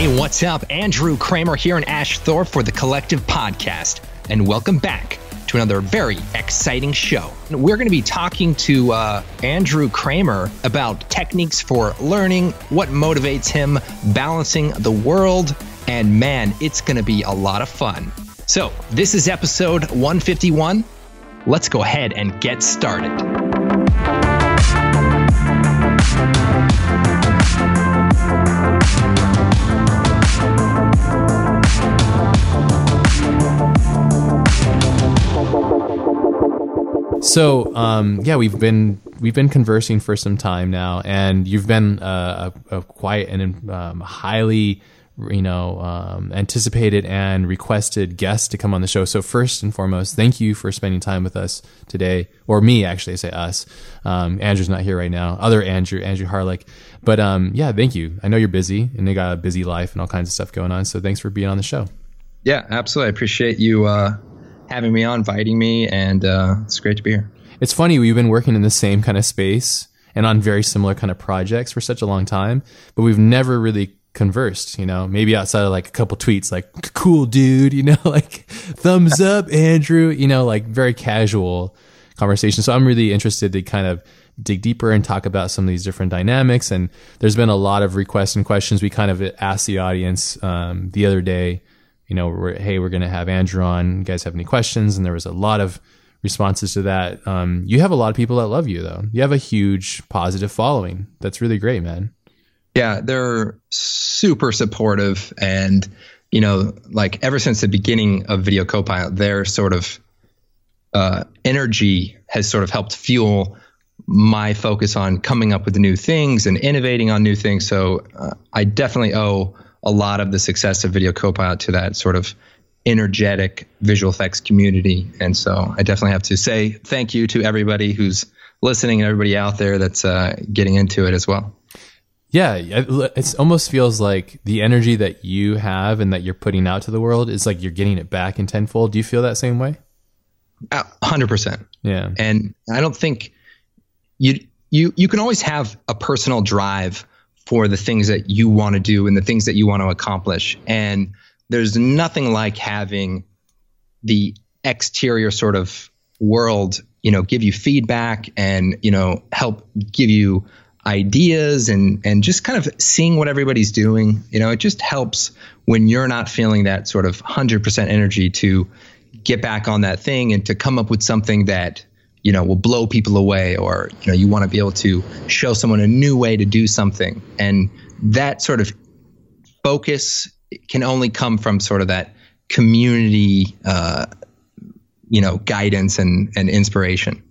Hey, what's up? Andrew Kramer here in Ash Thorp for the Collective Podcast, and welcome back to another very exciting show. We're going to be talking to uh, Andrew Kramer about techniques for learning, what motivates him, balancing the world, and man, it's going to be a lot of fun. So, this is episode 151. Let's go ahead and get started. So um, yeah, we've been we've been conversing for some time now, and you've been uh, a, a, quiet and um, highly you know um, anticipated and requested guest to come on the show. So first and foremost, thank you for spending time with us today, or me actually, I say us. Um, Andrew's not here right now. Other Andrew, Andrew Hawryluk. But um, yeah, thank you. I know you're busy and you got a busy life and all kinds of stuff going on. So thanks for being on the show. Yeah, absolutely. I appreciate you uh, having me on, inviting me, and uh, it's great to be here. It's funny we've been working in the same kind of space and on very similar kind of projects for such a long time, but we've never really conversed, you know, maybe outside of like a couple tweets like cool dude, you know, like thumbs up Andrew, you know, like very casual conversation. So I'm really interested to kind of dig deeper and talk about some of these different dynamics and there's been a lot of requests and questions we kind of asked the audience um, the other day you know, we're, hey, we're going to have Andrew on. You guys have any questions? And there was a lot of responses to that. Um, you have a lot of people that love you, though. You have a huge positive following. That's really great, man. Yeah, they're super supportive. And, you know, like ever since the beginning of Video Copilot, their sort of uh, energy has sort of helped fuel my focus on coming up with new things and innovating on new things. So uh, I definitely owe a lot of the success of Video Copilot to that sort of energetic visual effects community. And so I definitely have to say thank you to everybody who's listening and everybody out there that's uh, getting into it as well. Yeah, it almost feels like the energy that you have and that you're putting out to the world is like you're getting it back in tenfold. Do you feel that same way? hundred percent. Yeah. And I don't think you you you can always have a personal drive for the things that you want to do and the things that you want to accomplish. And there's nothing like having the exterior sort of world, you know, give you feedback and, you know, help give you ideas and and just kind of seeing what everybody's doing. You know, it just helps when you're not feeling that sort of 100% energy to get back on that thing and to come up with something that you know will blow people away or you know you want to be able to show someone a new way to do something and that sort of focus can only come from sort of that community uh, you know guidance and and inspiration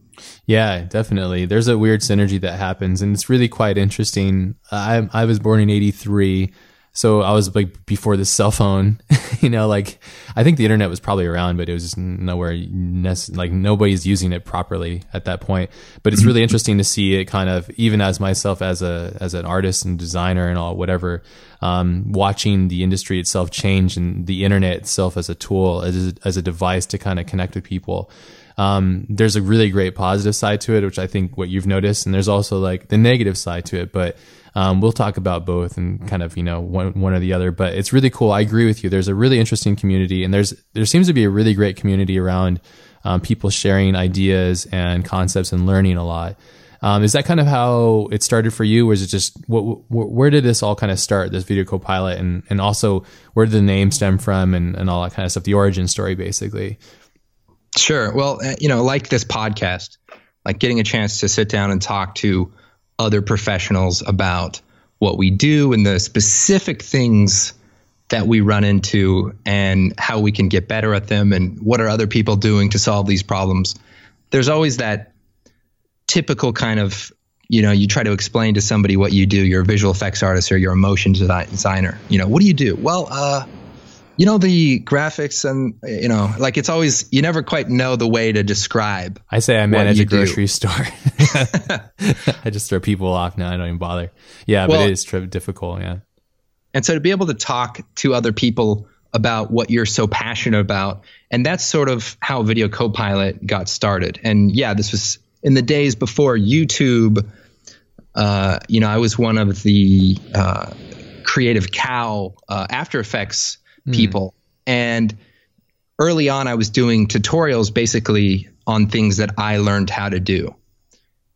yeah, definitely. There's a weird synergy that happens, and it's really quite interesting. I I was born in '83, so I was like before the cell phone, you know, like I think the internet was probably around, but it was just nowhere, nec- like nobody's using it properly at that point. But it's really interesting to see it kind of, even as myself as a, as an artist and designer and all, whatever, um, watching the industry itself change and the internet itself as a tool, as a, as a device to kind of connect with people. Um, there's a really great positive side to it, which I think what you've noticed, and there's also like the negative side to it, but um, we'll talk about both and kind of you know one one or the other. But it's really cool. I agree with you. There's a really interesting community, and there's there seems to be a really great community around um, people sharing ideas and concepts and learning a lot. Um, is that kind of how it started for you? Or is it just what, where did this all kind of start? This video copilot, and and also where did the name stem from, and and all that kind of stuff. The origin story, basically. Sure. Well, uh, you know, like this podcast, like getting a chance to sit down and talk to other professionals about what we do and the specific things that we run into and how we can get better at them and what are other people doing to solve these problems. There's always that typical kind of, you know, you try to explain to somebody what you do. You're a visual effects artist or you're a motion designer. You know, what do you do? Well, uh, you know the graphics and you know like it's always you never quite know the way to describe i say i manage a grocery do. store. I just throw people off now. I don't even bother. Yeah well, but it is difficult yeah. And so to be able to talk to other people about what you're so passionate about and that's sort of how video copilot got started. And yeah this was in the days before youtube uh, you know i was one of the uh, Creative Cow, uh, After Effects Hmm. people, and early on I was doing tutorials basically on things that I learned how to do,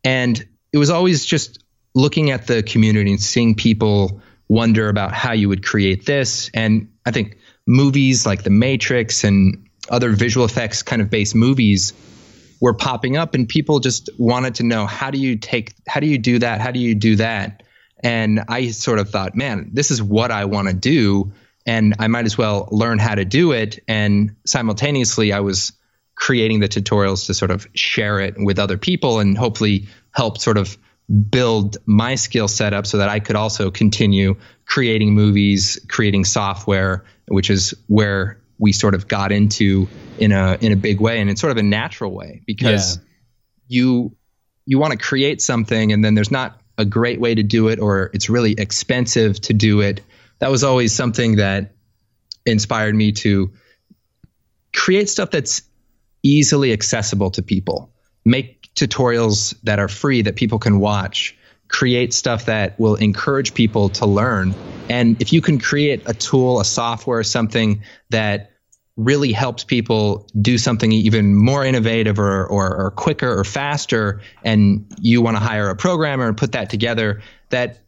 and it was always just looking at the community and seeing people wonder about how you would create this, and I think movies like The Matrix and other visual effects kind of based movies were popping up and people just wanted to know how do you take how do you do that? How do you do that? And i sort of thought man this is what i want to do and i might as well learn how to do it and simultaneously i was creating the tutorials to sort of share it with other people and hopefully help sort of build my skill set up so that i could also continue creating movies creating software which is where we sort of got into in a in a big way and in sort of a natural way because Yeah. you you want to create something and then there's not a great way to do it or it's really expensive to do it that was always something that inspired me to create stuff that's easily accessible to people. Make tutorials that are free that people can watch. Create stuff that will encourage people to learn. And if you can create a tool a software something that really helps people do something even more innovative or, or, or quicker or faster and you want to hire a programmer and put that together that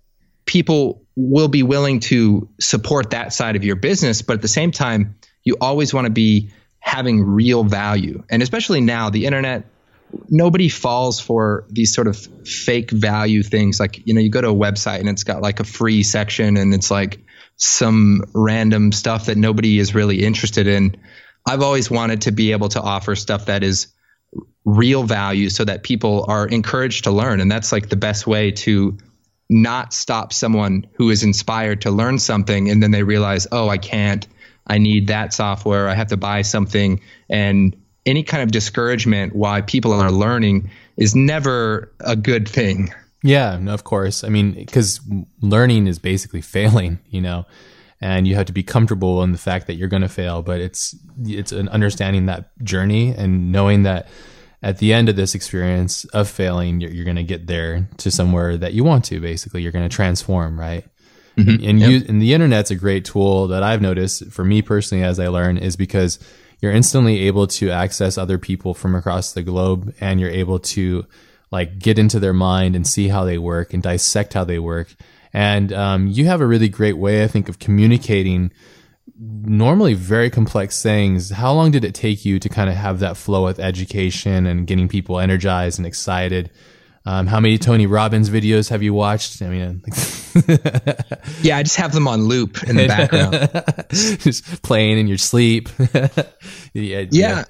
people will be willing to support that side of your business but at the same time you always want to be having real value. And especially now the internet nobody falls for these sort of fake value things. Like you know you go to a website and it's got like a free section and it's like some random stuff that nobody is really interested in. I've always wanted to be able to offer stuff that is real value so that people are encouraged to learn and that's like the best way to not stop someone who is inspired to learn something and then they realize oh i can't i need that software i have to buy something and any kind of discouragement why people are learning is never a good thing Yeah, of course. I mean, because learning is basically failing, you know, and you have to be comfortable in the fact that you're going to fail. But it's it's an understanding that journey and knowing that at the end of this experience of failing, you're, you're going to get there to somewhere that you want to. Basically, you're going to transform, right? And you and the internet's a great tool that I've noticed for me personally as I learn is because you're instantly able to access other people from across the globe and you're able to like get into their mind and see how they work and dissect how they work. And um, you have a really great way, I think, of communicating normally very complex things. How long did it take you to kind of have that flow with education and getting people energized and excited? Um, how many Tony Robbins videos have you watched? I mean, yeah i just have them on loop in the background just playing in your sleep. yeah, yeah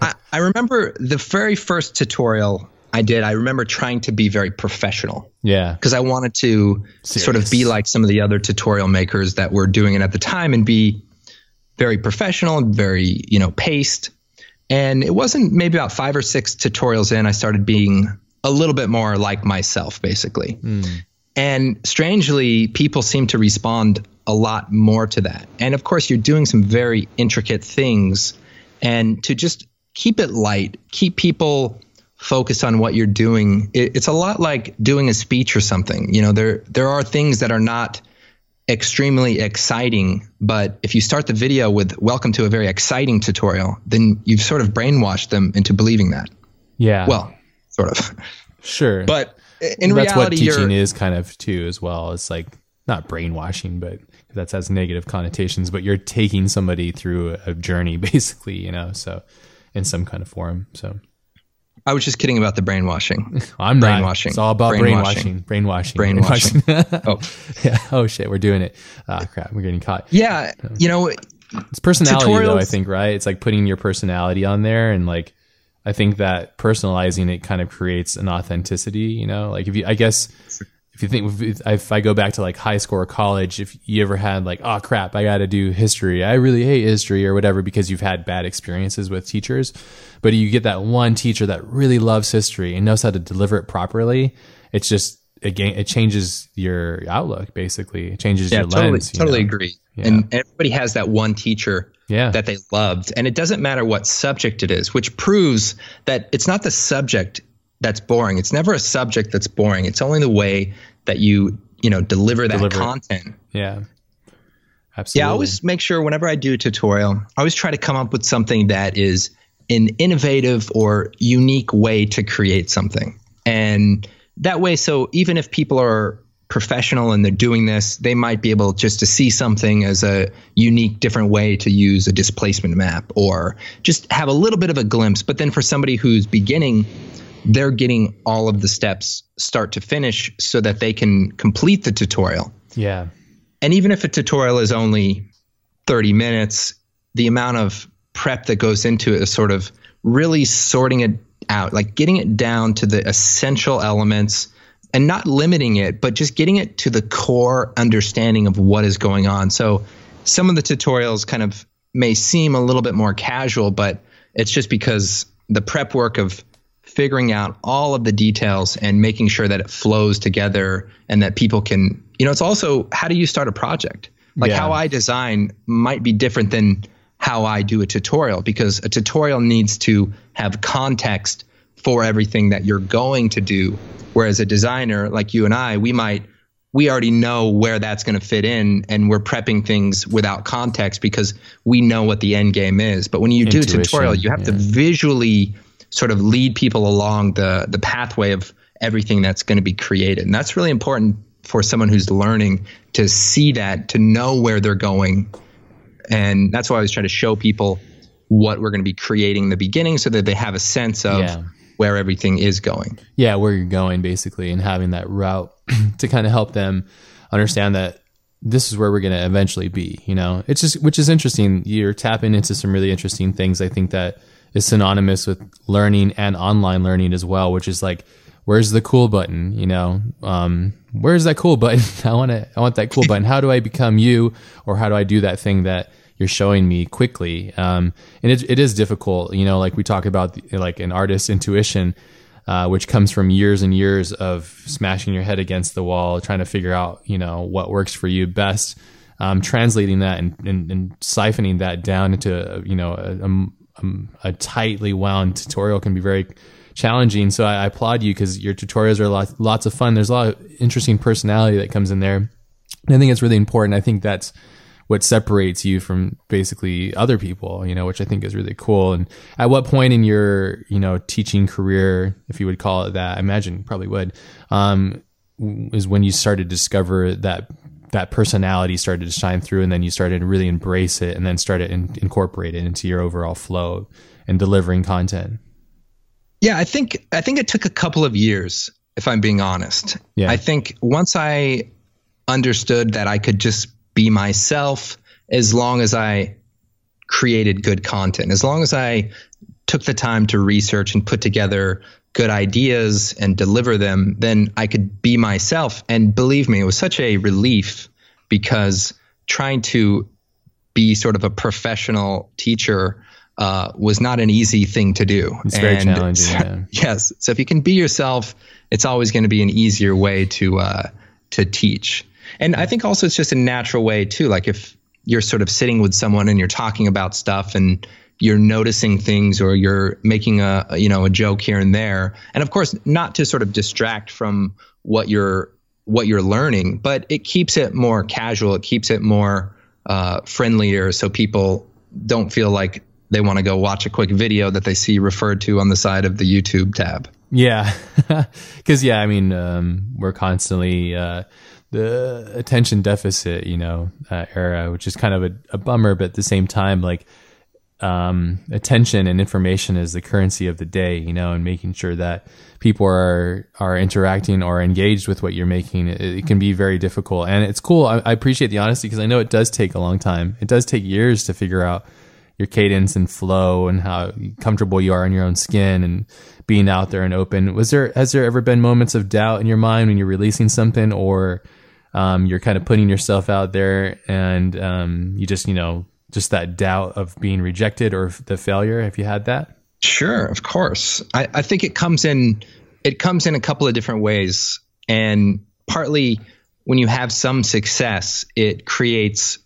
I, I remember the very first tutorial i did i remember trying to be very professional yeah, because I wanted to sort of be like some of the other tutorial makers that were doing it at the time and be very professional and very, you know, paced. And it wasn't maybe about five or six tutorials in, I started being a little bit more like myself, basically. Hmm. And strangely, people seem to respond a lot more to that. And of course, you're doing some very intricate things. And to just keep it light, keep people focused on what you're doing, it, it's a lot like doing a speech or something. You know, there there are things that are not extremely exciting, but if you start the video with "Welcome to a very exciting tutorial," then you've sort of brainwashed them into believing that. yeah. Well, sort of. sure, But in that's what reality, teaching you're, is kind of too as well it's like not brainwashing but that has negative connotations but you're taking somebody through a journey basically you know so in some kind of form so I was just kidding about the brainwashing. i'm not. Brainwashing. it's all about brainwashing. Brainwashing. brainwashing. Brainwashing. oh, yeah. Oh shit. We're doing it. Ah crap. We're getting caught. Yeah. You know, it's personality though i think right? It's like putting your personality on there and like i think that personalizing it kind of creates an authenticity you know? Like if you i guess if you think if, if I go back to like high school or college, if you ever had like, oh crap, I got to do history. I really hate history or whatever because you've had bad experiences with teachers. But you get that one teacher that really loves history and knows how to deliver it properly. It's just again, it changes your outlook. Basically, it changes yeah, your totally, lens. you totally know? agree. Yeah. And everybody has that one teacher Yeah. that they loved, and it doesn't matter what subject it is, which proves that it's not the subject that's boring. It's never a subject that's boring. It's only the way that you you know deliver that Deliver it. content yeah. Absolutely. Yeah, I always make sure whenever I do a tutorial, I always try to come up with something that is an innovative or unique way to create something. And that way, so even if people are professional and they're doing this, they might be able just to see something as a unique, different way to use a displacement map or just have a little bit of a glimpse. But then for somebody who's beginning, they're getting all of the steps start to finish so that they can complete the tutorial. Yeah. And even if a tutorial is only 30 minutes, the amount of prep that goes into it is sort of really sorting it out, like getting it down to the essential elements and not limiting it, but just getting it to the core understanding of what is going on. So some of the tutorials kind of may seem a little bit more casual, but it's just because the prep work of figuring out all of the details and making sure that it flows together and that people can, you know, it's also how do you start a project? Like yeah. how I design might be different than how I do a tutorial because a tutorial needs to have context for everything that you're going to do. Whereas a designer like you and I, we might we already know where that's going to fit in and we're prepping things without context because we know what the end game is. But when you Intuition, do a tutorial, you have yeah. to visually sort of lead people along the the pathway of everything that's going to be created. And that's really important for someone who's learning to see that, to know where they're going. And that's why I always try to show people what we're going to be creating in the beginning so that they have a sense of yeah where everything is going. Yeah, where you're going basically, and having that route to kind of help them understand that this is where we're going to eventually be. You know, it's just which is interesting. You're tapping into some really interesting things. I think that is synonymous with learning and online learning as well, which is like, where's the cool button? You know, um, where's that cool button? I want to, I want that cool button. How do I become you, or how do I do that thing that you're showing me quickly. Um, and it, it is difficult, you know, like we talk about the, like an artist's intuition, uh, which comes from years and years of smashing your head against the wall, trying to figure out, you know, what works for you best. Um, translating that and, and, and, siphoning that down into, you know, a, a, a, tightly wound tutorial can be very challenging. So I, I applaud you because your tutorials are lots, lots of fun. There's a lot of interesting personality that comes in there. And I think it's really important. I think that's what separates you from basically other people, you know, which I think is really cool. And at what point in your, you know, teaching career, if you would call it that, I imagine probably would, um, is when you started to discover that that personality started to shine through and then you started to really embrace it and then started in, incorporate it into your overall flow and delivering content. Yeah, I think I think it took a couple of years if I'm being honest. Yeah. I think once I understood that I could just be myself as long as I created good content, as long as I took the time to research and put together good ideas and deliver them, then I could be myself. And believe me, it was such a relief because trying to be sort of a professional teacher uh, was not an easy thing to do. It's and very challenging. So, yeah. Yes. So if you can be yourself, it's always going to be an easier way to uh, to teach. And I think also it's just a natural way too. Like if you're sort of sitting with someone and you're talking about stuff and you're noticing things or you're making a you know a joke here and there. And of course not to sort of distract from what you're what you're learning but it keeps it more casual. It keeps it more uh, friendlier. So people don't feel like they want to go watch a quick video that they see referred to on the side of the youtube tab. Yeah. Because yeah i mean um, we're constantly uh, the attention deficit, you know, uh, era, which is kind of a, a, bummer, but at the same time, like um, attention and information is the currency of the day, you know, and making sure that people are are interacting or engaged with what you're making, it, it can be very difficult. And it's cool. I, I appreciate the honesty because I know it does take a long time. It does take years to figure out your cadence and flow and how comfortable you are in your own skin and being out there and open. Was there has there ever been moments of doubt in your mind when you're releasing something or um, you're kind of putting yourself out there and um, you just you know just that doubt of being rejected or the failure. Have you had that? Sure of course. I, I think it comes in it comes in a couple of different ways. And partly when you have some success it creates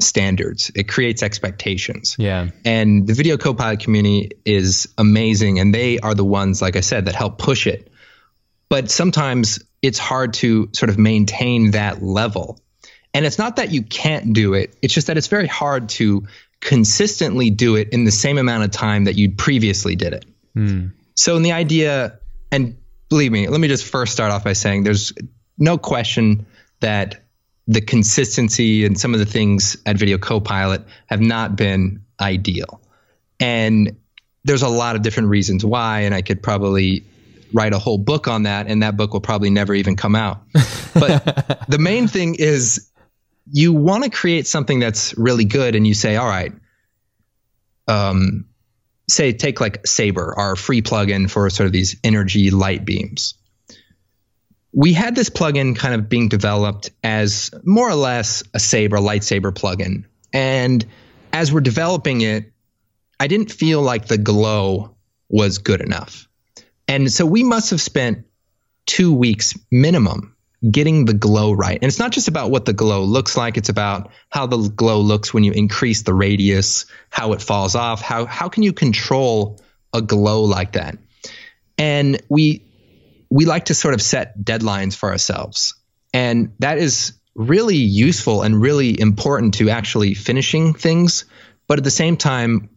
standards. It creates expectations. Yeah. And the video copilot community is amazing and they are the ones like i said that help push it. But sometimes it's hard to sort of maintain that level. And it's not that you can't do it, it's just that it's very hard to consistently do it in the same amount of time that you previously did it. Mm. So, in the idea, and believe me, let me just first start off by saying there's no question that the consistency and some of the things at Video Copilot have not been ideal. And there's a lot of different reasons why, and I could probably write a whole book on that, and that book will probably never even come out. But the main thing is you want to create something that's really good, and you say, all right, um, say take like Saber, our free plugin for sort of these energy light beams. We had this plugin kind of being developed as more or less a Saber lightsaber plugin, and as we're developing it, I didn't feel like the glow was good enough. And so we must have spent two weeks minimum getting the glow right. And it's not just about what the glow looks like, it's about how the glow looks when you increase the radius, how it falls off, how how can you control a glow like that? And we we like to sort of set deadlines for ourselves. And that is really useful and really important to actually finishing things. But at the same time,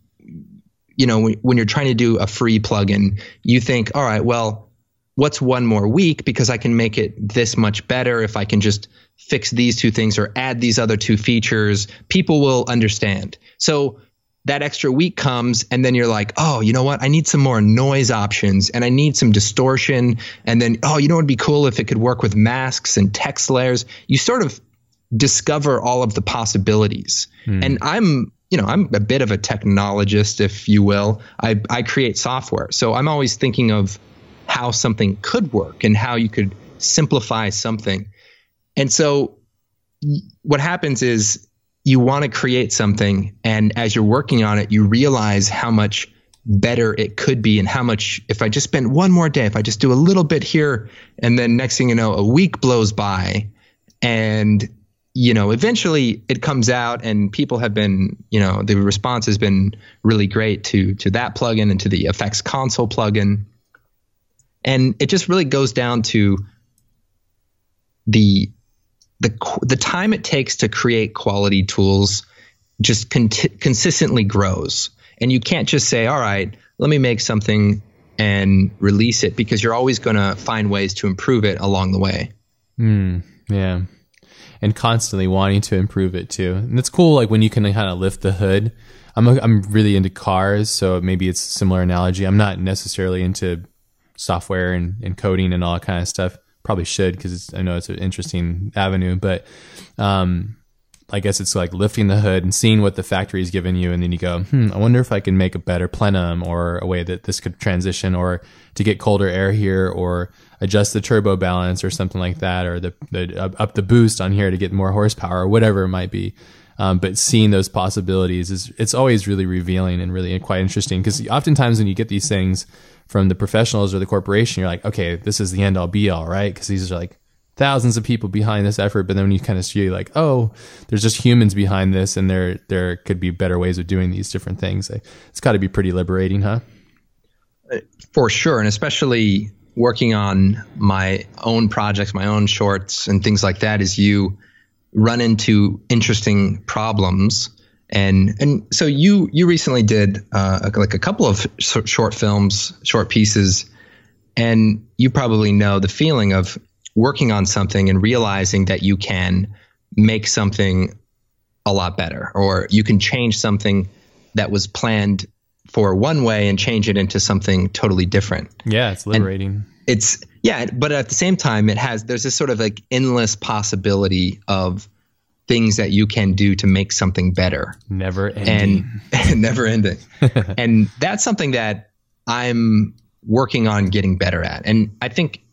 you know, when, you're trying to do a free plugin, you think, all right, well, what's one more week because I can make it this much better if I can just fix these two things or add these other two features. People will understand. So that extra week comes and then you're like, oh, you know what? I need some more noise options and I need some distortion. And then, oh, you know what would be cool if it could work with masks and text layers? You sort of discover all of the possibilities. Hmm. And I'm you know, I'm a bit of a technologist, if you will. I, I create software. So I'm always thinking of how something could work and how you could simplify something. And so what happens is you want to create something. And as you're working on it, you realize how much better it could be and how much if I just spend one more day, if I just do a little bit here, and then next thing you know, a week blows by and you know, eventually it comes out and people have been, you know, the response has been really great to to that plugin and to the FX Console plugin. And it just really goes down to the the the time it takes to create quality tools just con- consistently grows. And you can't just say, "All right, let me make something and release it," because you're always going to find ways to improve it along the way. Mm, yeah and constantly wanting to improve it too. And it's cool, like when you can kind of lift the hood. I'm a, I'm really into cars, so maybe it's a similar analogy. I'm not necessarily into software and, and coding and all that kind of stuff. Probably should because I know it's an interesting avenue, but um, I guess it's like lifting the hood and seeing what the factory's given you, and then you go, hmm, I wonder if I can make a better plenum or a way that this could transition, or to get colder air here, or adjust the turbo balance or something like that, or the, the up the boost on here to get more horsepower or whatever it might be. Um, but seeing those possibilities is it's always really revealing and really quite interesting because oftentimes when you get these things from the professionals or the corporation, you're like, okay, this is the end all be all, right? Because these are like thousands of people behind this effort, but then when you kind of see like, oh, there's just humans behind this, and there there could be better ways of doing these different things. It's got to be pretty liberating, huh? Uh, for sure, and especially working on my own projects, my own shorts, and things like that, is you run into interesting problems. And and so you you recently did uh, like a couple of short films, short pieces, and you probably know the feeling of working on something and realizing that you can make something a lot better, or you can change something that was planned for one way and change it into something totally different. Yeah, it's liberating. And it's yeah, but at the same time, it has there's this sort of like endless possibility of things that you can do to make something better. Never ending. And never ending. and that's something that I'm working on getting better at. And I think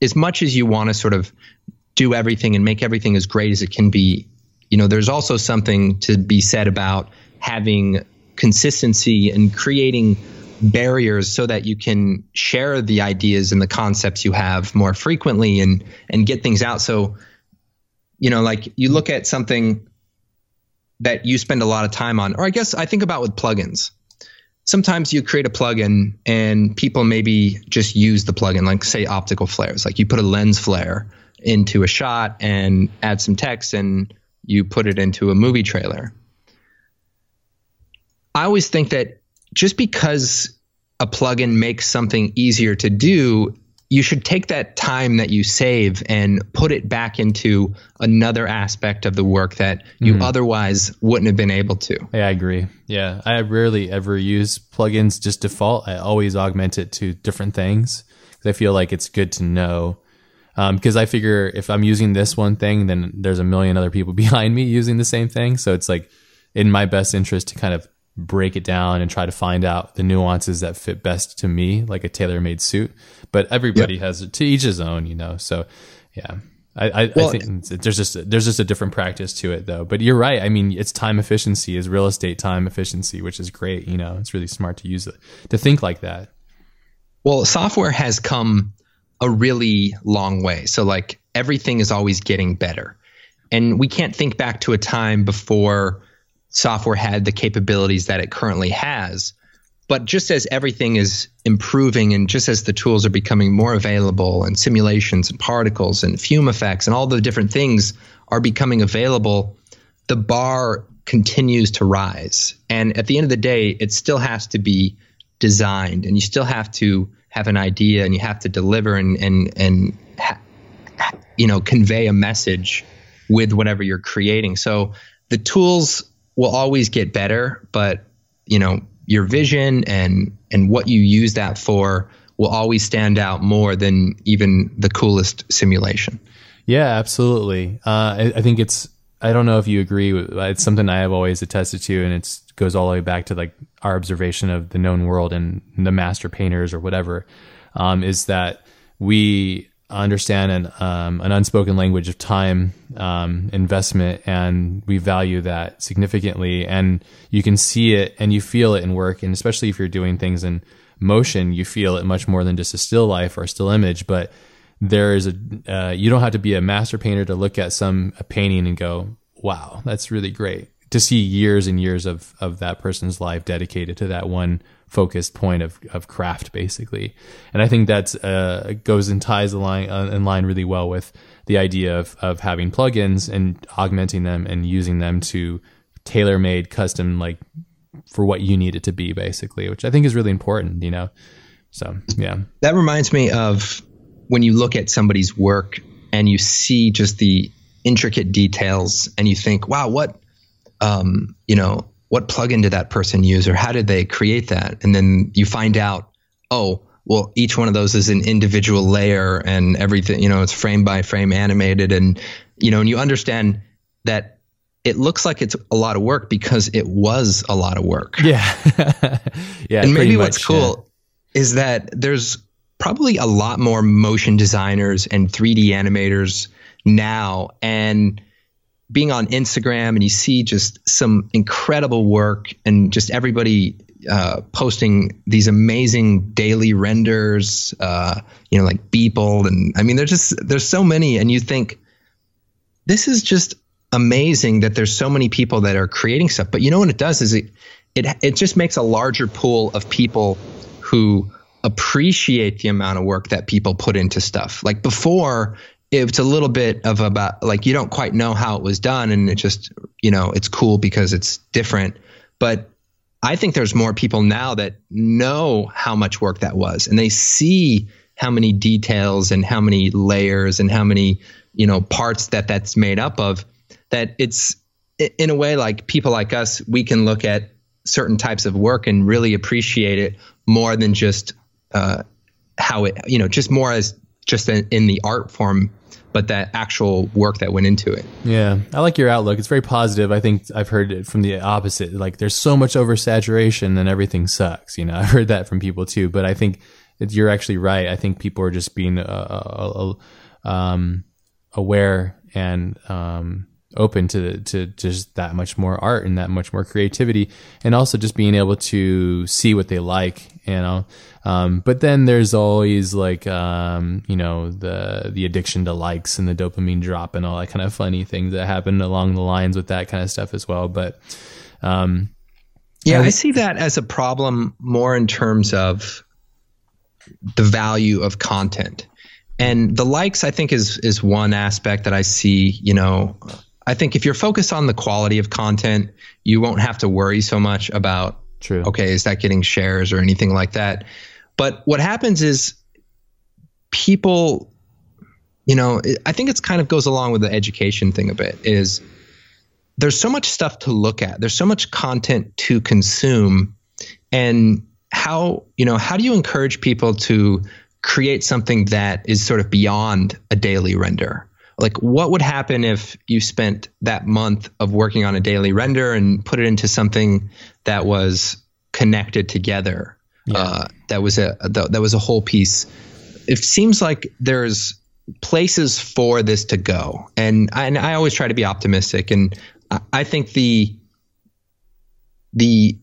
as much as you want to sort of do everything and make everything as great as it can be, you know, there's also something to be said about having consistency and creating barriers so that you can share the ideas and the concepts you have more frequently and and get things out so you know like you look at something that you spend a lot of time on or i guess i think about with plugins sometimes you create a plugin and people maybe just use the plugin, like say optical flares. Like you put a lens flare into a shot and add some text and you put it into a movie trailer. I always think that just because a plugin makes something easier to do, you should take that time that you save and put it back into another aspect of the work that you mm. otherwise wouldn't have been able to. Yeah, I agree. Yeah, I rarely ever use plugins just default. I always augment it to different things because I feel like it's good to know. Because um, I figure if I'm using this one thing, then there's a million other people behind me using the same thing. So it's like in my best interest to kind of break it down and try to find out the nuances that fit best to me, like a tailor made suit. But everybody yep. has to each his own, you know. So yeah. I, I, well, I, think there's just there's just a different practice to it though. But you're right. I mean, it's time efficiency is real estate time efficiency, which is great. You know, it's really smart to use it to think like that. Well, software has come a really long way. So like everything is always getting better, and we can't think back to a time before software had the capabilities that it currently has. But just as everything is improving and just as the tools are becoming more available and simulations and particles and FumeFX and all the different things are becoming available, the bar continues to rise. And at the end of the day, it still has to be designed and you still have to have an idea and you have to deliver and, and, and ha- you know, convey a message with whatever you're creating. So the tools will always get better, but you know, your vision and and what you use that for will always stand out more than even the coolest simulation. Yeah, absolutely. Uh, I, I, think it's. I don't know if you agree. It's something I have always attested to, and it goes all the way back to like our observation of the known world and the master painters or whatever. Um, is that we understand an um, an unspoken language of time um, investment, and we value that significantly. And you can see it and you feel it in work, and especially if you're doing things in motion, you feel it much more than just a still life or a still image. But there is a uh, you don't have to be a master painter to look at some a painting and go, "Wow, that's really great." To see years and years of of that person's life dedicated to that one focused point of, of craft basically. And i think that uh, goes and ties line, uh, in line really well with the idea of, of having plugins and augmenting them and using them to tailor made custom like for what you need it to be basically which i think is really important you know? So yeah. That reminds me of when you look at somebody's work and you see just the intricate details and you think wow what um, you know what plugin did that person use or how did they create that? And then you find out, oh, well, each one of those is an individual layer and everything, you know, it's frame by frame animated. And, you know, and you understand that it looks like it's a lot of work because it was a lot of work. Yeah. yeah. And maybe much, what's cool yeah. is that there's probably a lot more motion designers and 3D animators now. And, being on Instagram and you see just some incredible work and just everybody uh, posting these amazing daily renders, uh, you know, like Beeple, and I mean, there's just there's so many, and you think this is just amazing that there's so many people that are creating stuff. But you know what it does is it it it just makes a larger pool of people who appreciate the amount of work that people put into stuff. Like before, it's a little bit of about like you don't quite know how it was done and it just you know it's cool because it's different. But i think there's more people now that know how much work that was and they see how many details and how many layers and how many you know parts that that's made up of that it's in a way like people like us we can look at certain types of work and really appreciate it more than just uh, how it you know just more as just in, in the art form but that actual work that went into it. Yeah, I like your outlook. It's very positive. I think I've heard it from the opposite. Like there's so much oversaturation and everything sucks. You know, I've heard that from people too. But I think you're actually right. I think people are just being uh, uh, uh, um, aware and um, open to to just that much more art and that much more creativity, and also just being able to see what they like. You know, um, but then there's always like um, you know the the addiction to likes and the dopamine drop and all that kind of funny things that happen along the lines with that kind of stuff as well. But um, yeah, I see that as a problem more in terms of the value of content. And the likes, I think, is is one aspect that I see. You know, I think if you're focused on the quality of content, you won't have to worry so much about True. okay, is that getting shares or anything like that? But what happens is people, you know, I think it's kind of goes along with the education thing a bit is there's so much stuff to look at. There's so much content to consume and how, you know, how do you encourage people to create something that is sort of beyond a daily render? Like what would happen if you spent that month of working on a daily render and put it into something that was connected together? Yeah. Uh, that was a that was a whole piece. It seems like there's places for this to go, and I, and I always try to be optimistic. And I think the the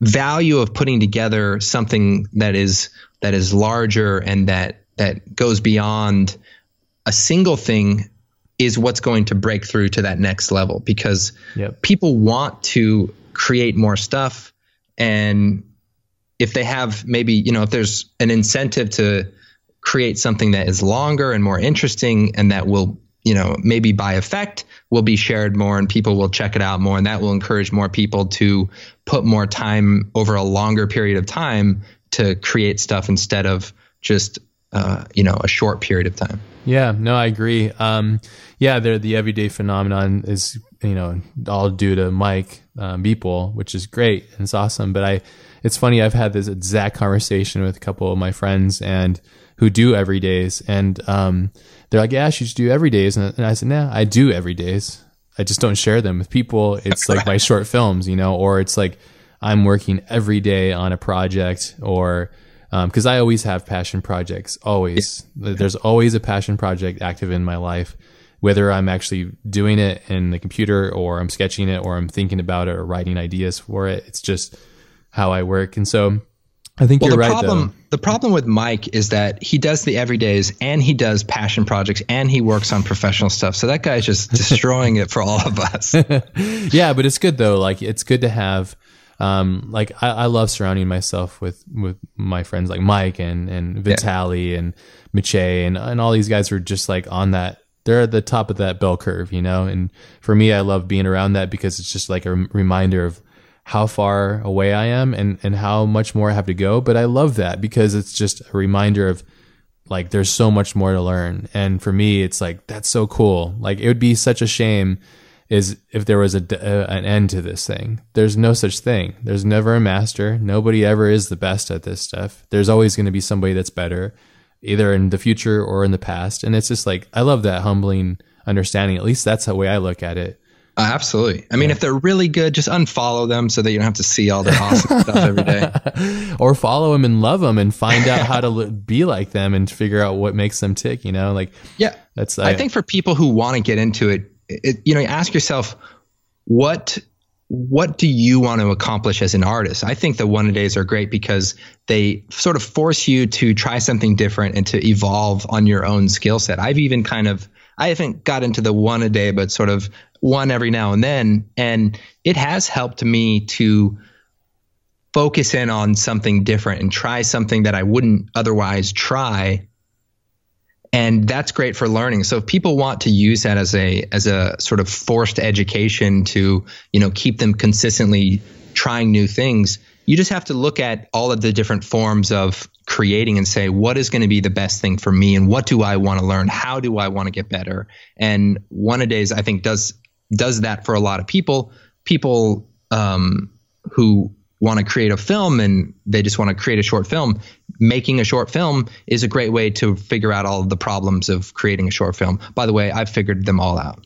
value of putting together something that is that is larger and that that goes beyond a single thing is what's going to break through to that next level because yep. people want to create more stuff and if they have maybe you know if there's an incentive to create something that is longer and more interesting and that will you know maybe by effect will be shared more and people will check it out more and that will encourage more people to put more time over a longer period of time to create stuff instead of just uh, you know a short period of time yeah no i agree um, yeah the, the everyday phenomenon is you know all due to mike um, Beeple, which is great and it's awesome but i it's funny i've had this exact conversation with a couple of my friends and who do every days and um, they're like, yeah, you should do every days. And, I said, nah, I do every days. I just don't share them with people. It's like my short films, you know, or it's like I'm working every day on a project or, um, cause I always have passion projects, always. Yeah. There's always a passion project active in my life, whether I'm actually doing it in the computer or I'm sketching it or I'm thinking about it or writing ideas for it. It's just how I work. And so I think well, you're the right. Problem, though. The problem with Mike is that he does the everydays and he does passion projects and he works on professional stuff. So that guy's just destroying it for all of us. yeah, but it's good though. Like it's good to have. Um, like I, I, love surrounding myself with with my friends like Mike and and Vitali yeah. and Miche and and all these guys are just like on that. They're at the top of that bell curve, you know. And for me, I love being around that because it's just like a reminder of how far away I am and, and how much more I have to go. But I love that because it's just a reminder of like there's so much more to learn. And for me, it's like that's so cool. Like it would be such a shame is if there was a, a, an end to this thing. There's no such thing. There's never a master. Nobody ever is the best at this stuff. There's always going to be somebody that's better, either in the future or in the past. And it's just like I love that humbling understanding. At least that's the way I look at it. Uh, absolutely. I mean, yeah. if they're really good, just unfollow them so that you don't have to see all their awesome stuff every day. Or follow them and love them and find out how to be like them and figure out what makes them tick. You know, like yeah, that's. I, I think for people who want to get into it, it, you know, ask yourself what what do you want to accomplish as an artist? I think the one a days are great because they sort of force you to try something different and to evolve on your own skill set. I've even kind of I haven't got into the one a day, but sort of one every now and then. And it has helped me to focus in on something different and try something that I wouldn't otherwise try. And that's great for learning. So if people want to use that as a as a sort of forced education to, you know, keep them consistently trying new things, you just have to look at all of the different forms of creating and say what is going to be the best thing for me and what do I want to learn? How do I want to get better? And one a days I think does does that for a lot of people. People um, who want to create a film and they just want to create a short film. Making a short film is a great way to figure out all of the problems of creating a short film. By the way, I've figured them all out.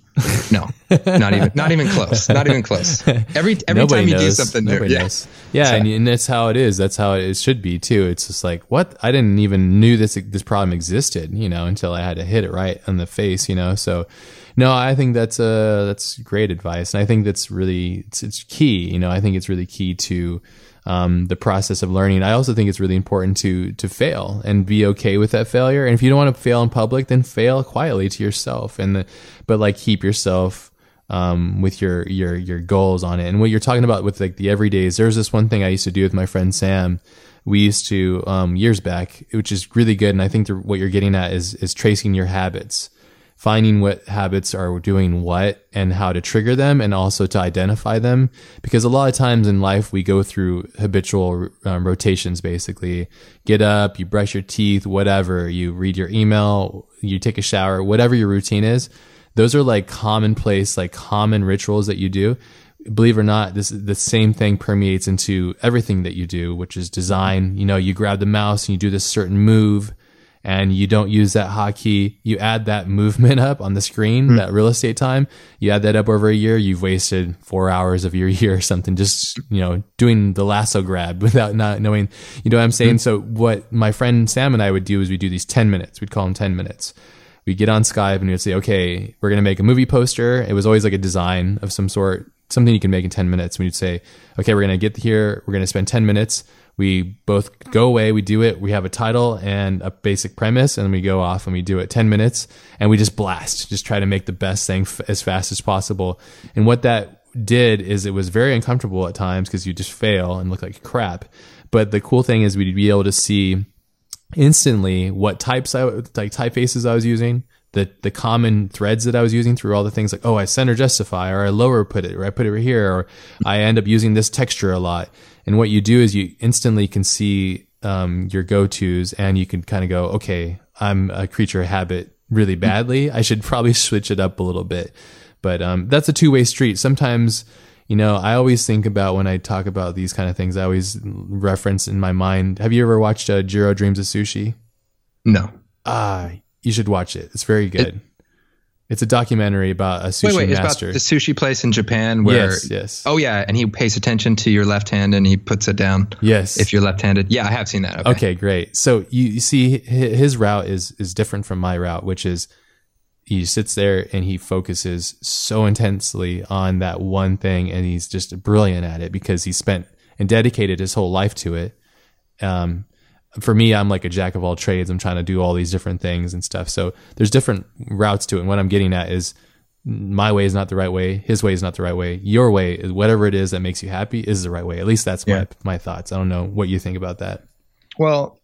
No, not even, not even close. Not even close. Every every Nobody time you knows. do something new, Nobody yeah, knows. yeah, so, and, and that's how it is. That's how it should be too. It's just like what I didn't even knew this this problem existed, you know, until I had to hit it right on the face, you know. So no, I think that's uh that's great advice, and I think that's really it's, it's key. You know, I think it's really key to um, the process of learning. I also think it's really important to to fail and be okay with that failure. And if you don't want to fail in public, then fail quietly to yourself, and the, but like keep yourself um, with your your your goals on it. And what you're talking about with like the everydays, there's this one thing I used to do with my friend Sam. We used to um, years back, which is really good. And I think the, what you're getting at is is tracing your habits finding what habits are doing what and how to trigger them and also to identify them. Because a lot of times in life, we go through habitual um, rotations, basically. Get up, you brush your teeth, whatever, you read your email, you take a shower, whatever your routine is. Those are like commonplace, like common rituals that you do. Believe it or not, this the same thing permeates into everything that you do, which is design. You know, you grab the mouse and you do this certain move and you don't use that hotkey, you add that movement up on the screen, mm. that real estate time, you add that up over a year, you've wasted four hours of your year or something, just, you know, doing the lasso grab without not knowing, you know what I'm saying? Mm. So what my friend Sam and I would do is we do these 10 minutes. We'd call them 10 minutes. We get on Skype and we'd say, okay, we're going to make a movie poster. It was always like a design of some sort, something you can make in 10 minutes. We'd say, okay, we're going to get here. We're going to spend 10 minutes we both go away, we do it, we have a title and a basic premise, and we go off and we do it 10 minutes and we just blast, just try to make the best thing f- as fast as possible. And what that did is it was very uncomfortable at times because you just fail and look like crap. But the cool thing is we'd be able to see instantly what types I like typefaces I was using, the the common threads that I was using through all the things like oh I center justify or I lower put it or I put it over here or I end up using this texture a lot and what you do is you instantly can see um, your go tos and you can kind of go, okay, I'm a creature of habit really badly. I should probably switch it up a little bit. But um, that's a two way street. Sometimes, you know, I always think about when I talk about these kind of things, I always reference in my mind. Have you ever watched uh, Jiro Dreams of Sushi? No. Ah, you should watch it. It's very good. It, it's a documentary about a sushi wait, wait, master. It's about the sushi place in Japan where yes, yes. Oh yeah, and he pays attention to your left hand and he puts it down. Yes. If you're left-handed. Yeah, I have seen that. Okay, okay great. So you, you see his route is is different from my route, which is he sits there and he focuses so intensely on that one thing and he's just brilliant at it because he spent and dedicated his whole life to it. Um, for me, I'm like a jack of all trades. I'm trying to do all these different things and stuff. So there's different routes to it. And what I'm getting at is my way is not the right way. His way is not the right way. Your way is whatever it is that makes you happy is the right way. At least that's yeah. my, my thoughts. I don't know what you think about that. Well,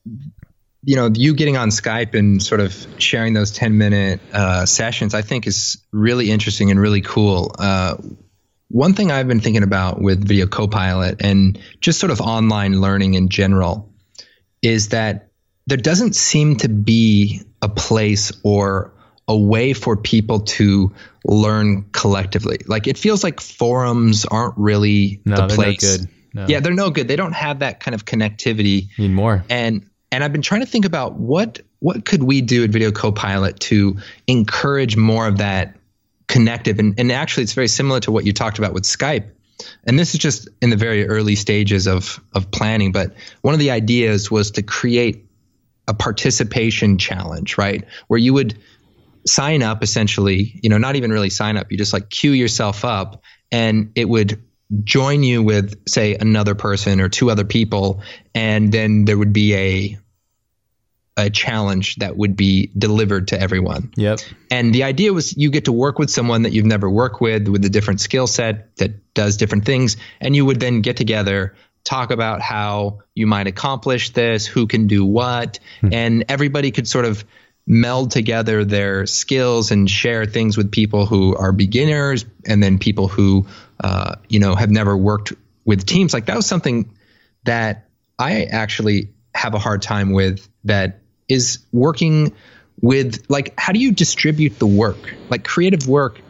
you know, you getting on Skype and sort of sharing those 10 minute uh, sessions, I think is really interesting and really cool. Uh, one thing I've been thinking about with Video Copilot and just sort of online learning in general is that there doesn't seem to be a place or a way for people to learn collectively. Like it feels like forums aren't really no, the place. No good. No. Yeah, they're no good. They don't have that kind of connectivity. Need more. And and I've been trying to think about what what could we do at Video Copilot to encourage more of that connective and, and actually it's very similar to what you talked about with Skype and this is just in the very early stages of of planning but one of the ideas was to create a participation challenge right? Where you would sign up essentially you know not even really sign up you just like queue yourself up and it would join you with say another person or two other people. And then there would be a a challenge that would be delivered to everyone. Yep. And the idea was you get to work with someone that you've never worked with with a different skill set that does different things and you would then get together talk about how you might accomplish this, who can do what, hmm. and everybody could sort of meld together their skills and share things with people who are beginners and then people who uh, you know have never worked with teams like that was something that I actually have a hard time with that is working with like how do you distribute the work? Like creative work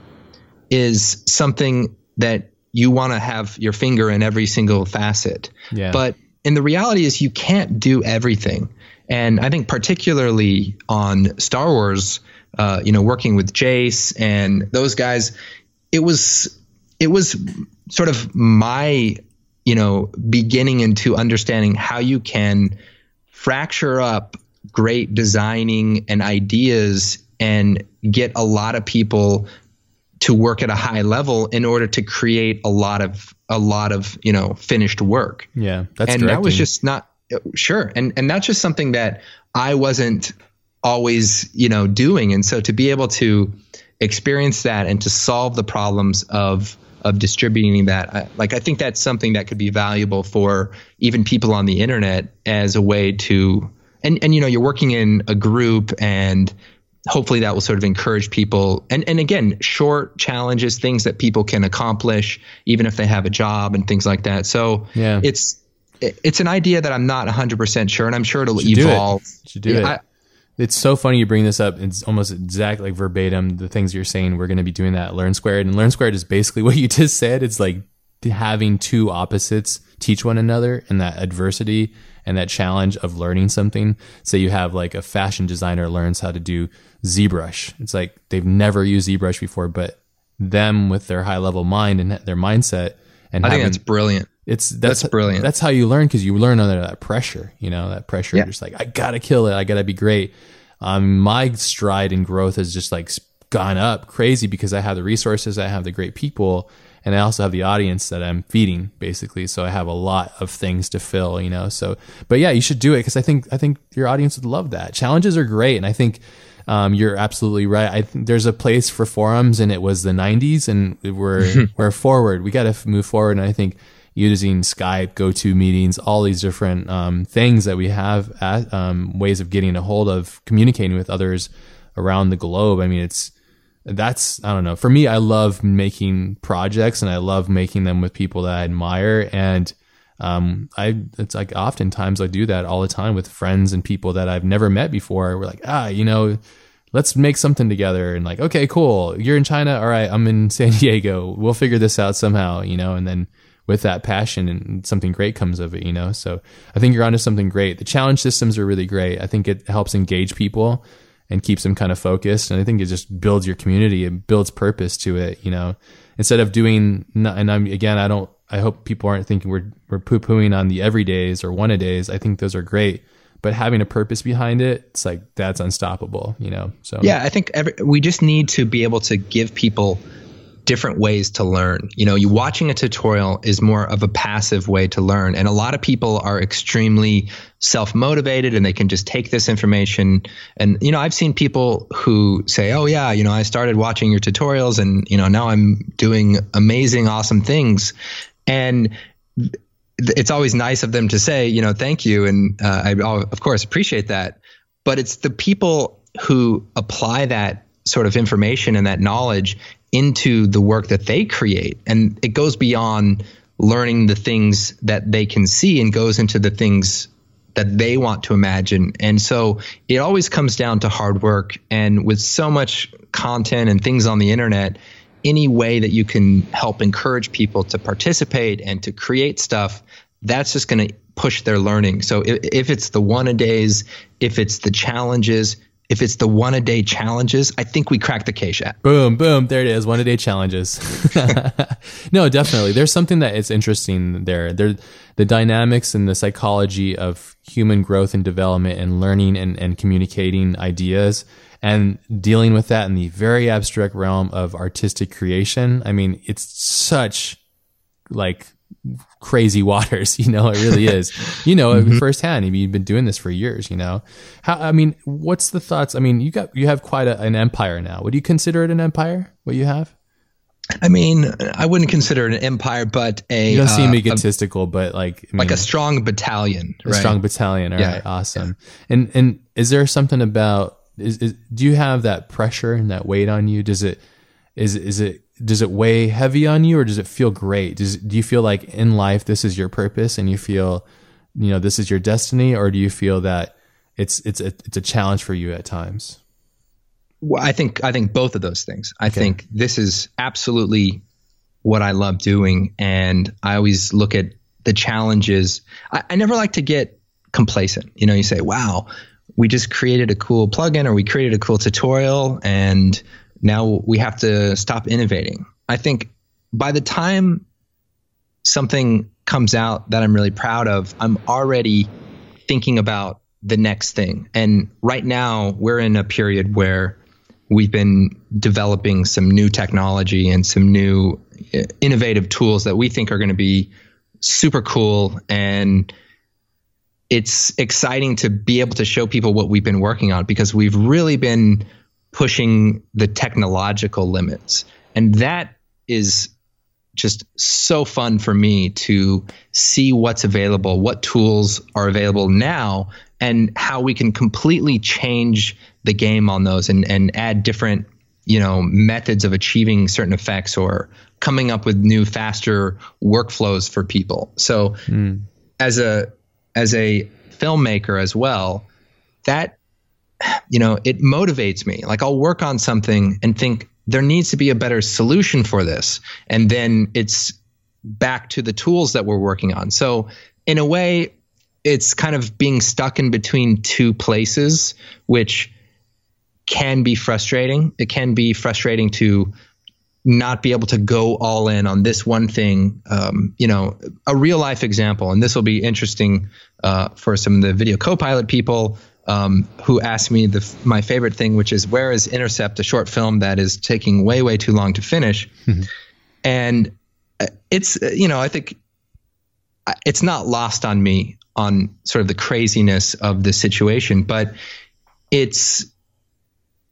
is something that you want to have your finger in every single facet. Yeah. But and the reality is you can't do everything. And I think particularly on Star Wars, uh, you know, working with Jace and those guys, it was it was sort of my you know beginning into understanding how you can fracture up great designing and ideas and get a lot of people to work at a high level in order to create a lot of a lot of you know finished work. Yeah that's and directing. that was just not sure. And and that's just something that i wasn't always you know doing. And so to be able to experience that and to solve the problems of of distributing that I, like i think that's something that could be valuable for even people on the internet as a way to and and you know you're working in a group and hopefully that will sort of encourage people and and again short challenges things that people can accomplish even if they have a job and things like that so Yeah. it's it's an idea that I'm not 100% sure and I'm sure it'll Should do it. evolve Should do Yeah, it. I- it's so funny you bring this up. It's almost exactly like verbatim the things you're saying. We're going to be doing that at Learn Squared, and Learn Squared is basically what you just said. It's like having two opposites teach one another, and that adversity and that challenge of learning something. Say you have like a fashion designer learns how to do ZBrush. It's like they've never used ZBrush before, but them with their high level mind and their mindset and I think having that's brilliant it's that's, That's brilliant. That's how you learn because you learn under that pressure. You know that pressure. Yeah. You're just like I gotta kill it. I gotta be great. Um, my stride and growth has just like gone up crazy because I have the resources, I have the great people, and I also have the audience that I'm feeding basically. So I have a lot of things to fill. You know. So, but yeah, you should do it because I think I think your audience would love that. Challenges are great, and I think. Um, you're absolutely right. I think there's a place for forums, and it was the '90s, and we're we're forward. We got to move forward, and I think using Skype, GoTo meetings, all these different um, things that we have at, um, ways of getting a hold of communicating with others around the globe. I mean, it's that's I don't know. For me, I love making projects and I love making them with people that I admire and. Um, I it's like oftentimes I do that all the time with friends and people that I've never met before. We're like, ah, you know, let's make something together and like, okay, cool. You're in China. All right. I'm in San Diego. We'll figure this out somehow, you know, and then with that passion and something great comes of it, you know? So I think you're onto something great. The challenge systems are really great. I think it helps engage people and keeps them kind of focused. And I think it just builds your community and builds purpose to it, you know, instead of doing, and I'm, again, I don't, I hope people aren't thinking we're, we're poo pooing on the everydays or one a days. I think those are great, but having a purpose behind it, it's like, that's unstoppable, you know? So Yeah, I think every, we just need to be able to give people different ways to learn. You know, you watching a tutorial is more of a passive way to learn, and a lot of people are extremely self-motivated and they can just take this information and you know, I've seen people who say, "Oh yeah, you know, I started watching your tutorials and you know, now I'm doing amazing awesome things." And it's always nice of them to say, you know, thank you and uh, I of course appreciate that. But it's the people who apply that sort of information and that knowledge into the work that they create. And it goes beyond learning the things that they can see and goes into the things that they want to imagine. And so it always comes down to hard work. And with so much content and things on the internet, any way that you can help encourage people to participate and to create stuff, that's just going to push their learning. So if, if it's the one a days, if it's the challenges, if it's the one a day challenges, I think we cracked the K-Shat. Boom, boom. There it is. One a day challenges. no, definitely. There's something that is interesting there. There, the dynamics and the psychology of human growth and development and learning and, and communicating ideas and dealing with that in the very abstract realm of artistic creation. I mean, it's such like crazy waters, you know, it really is. You know, mm-hmm. firsthand. I mean, you've been doing this for years, you know. How I mean, what's the thoughts? I mean, you got you have quite a, an empire now. Would you consider it an empire? What you have? I mean, I wouldn't consider it an empire, but a You don't seem uh, egotistical, but like I like a strong battalion, a strong battalion. All right, Yeah. awesome. And and is there something about is, is do you have that pressure and that weight on you? Does it is is it does it weigh heavy on you or does it feel great? Does do you feel like in life this is your purpose and you feel you know this is your destiny or do you feel that it's it's a, it's a challenge for you at times? Well, I think I think both of those things. I think this is absolutely what I love doing, and I always look at the challenges. I, I never like to get complacent. You know, you say, "Wow, we just created a cool plugin, or we created a cool tutorial, and now we have to stop innovating." I think by the time something comes out that I'm really proud of, I'm already thinking about the next thing. And right now, we're in a period where we've been developing some new technology and some new uh, innovative tools that we think are going to be super cool and it's exciting to be able to show people what we've been working on because we've really been pushing the technological limits and that is just so fun for me to see what's available what tools are available now and how we can completely change the game on those and and add different you know methods of achieving certain effects or coming up with new faster workflows for people so mm. as a as a filmmaker as well that you know it motivates me like i'll work on something and think there needs to be a better solution for this and then it's back to the tools that we're working on so in a way it's kind of being stuck in between two places which can be frustrating. It can be frustrating to not be able to go all in on this one thing. Um, you know, a real life example, and this will be interesting uh, for some of the video Copilot people um, who asked me the, my favorite thing, which is where is Intercept, a short film that is taking way way too long to finish, mm-hmm. and uh, it's uh, you know I think uh, it's not lost on me on sort of the craziness of the situation, but it's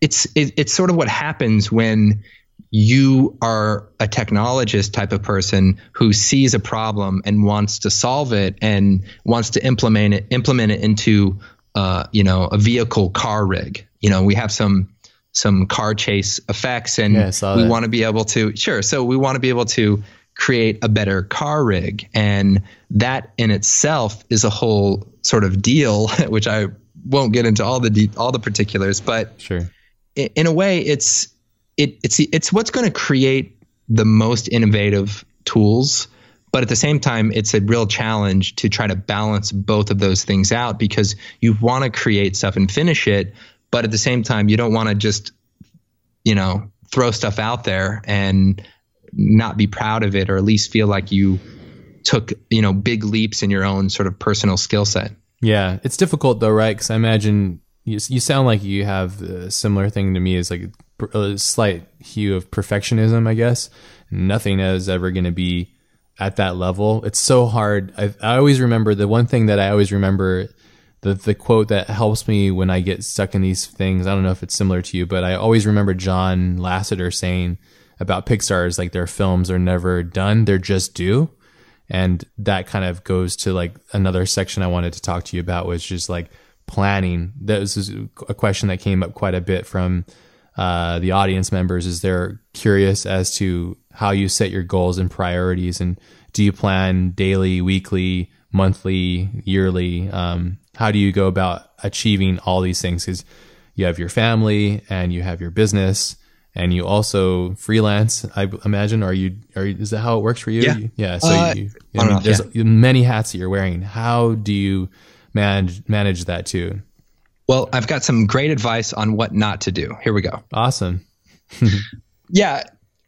it's it, it's sort of what happens when you are a technologist type of person who sees a problem and wants to solve it and wants to implement it implement it into uh, you know a vehicle car rig. You know we have some some car chase effects and yeah, we want to be able to sure so we want to be able to create a better car rig. And that in itself is a whole sort of deal which i won't get into all the de- all the particulars but sure. in a way, it's it, it's it's what's going to create the most innovative tools. But at the same time, it's a real challenge to try to balance both of those things out because you want to create stuff and finish it, but at the same time, you don't want to just, you know, throw stuff out there and not be proud of it, or at least feel like you took, you know, big leaps in your own sort of personal skill set. Yeah, it's difficult though, right? Because I imagine you, you sound like you have a similar thing to me as like a slight hue of perfectionism, I guess. Nothing is ever going to be at that level. It's so hard. I, I always remember the one thing that I always remember the the quote that helps me when I get stuck in these things. I don't know if it's similar to you, but I always remember John Lasseter saying about Pixar is like their films are never done; they're just due. And that kind of goes to like another section I wanted to talk to you about, which is like planning? That was a question that came up quite a bit from uh, the audience members. Is they're curious as to how you set your goals and priorities, and do you plan daily, weekly, monthly, yearly? Um, how do you go about achieving all these things? Because you have your family and you have your business and you also freelance. I imagine. Are you? Are is that how it works for you? Yeah. Yeah. So uh, you, I mean, there's yeah. many hats that you're wearing. How do you manage manage that too? Well, I've got some great advice on what not to do. Here we go. Awesome. yeah.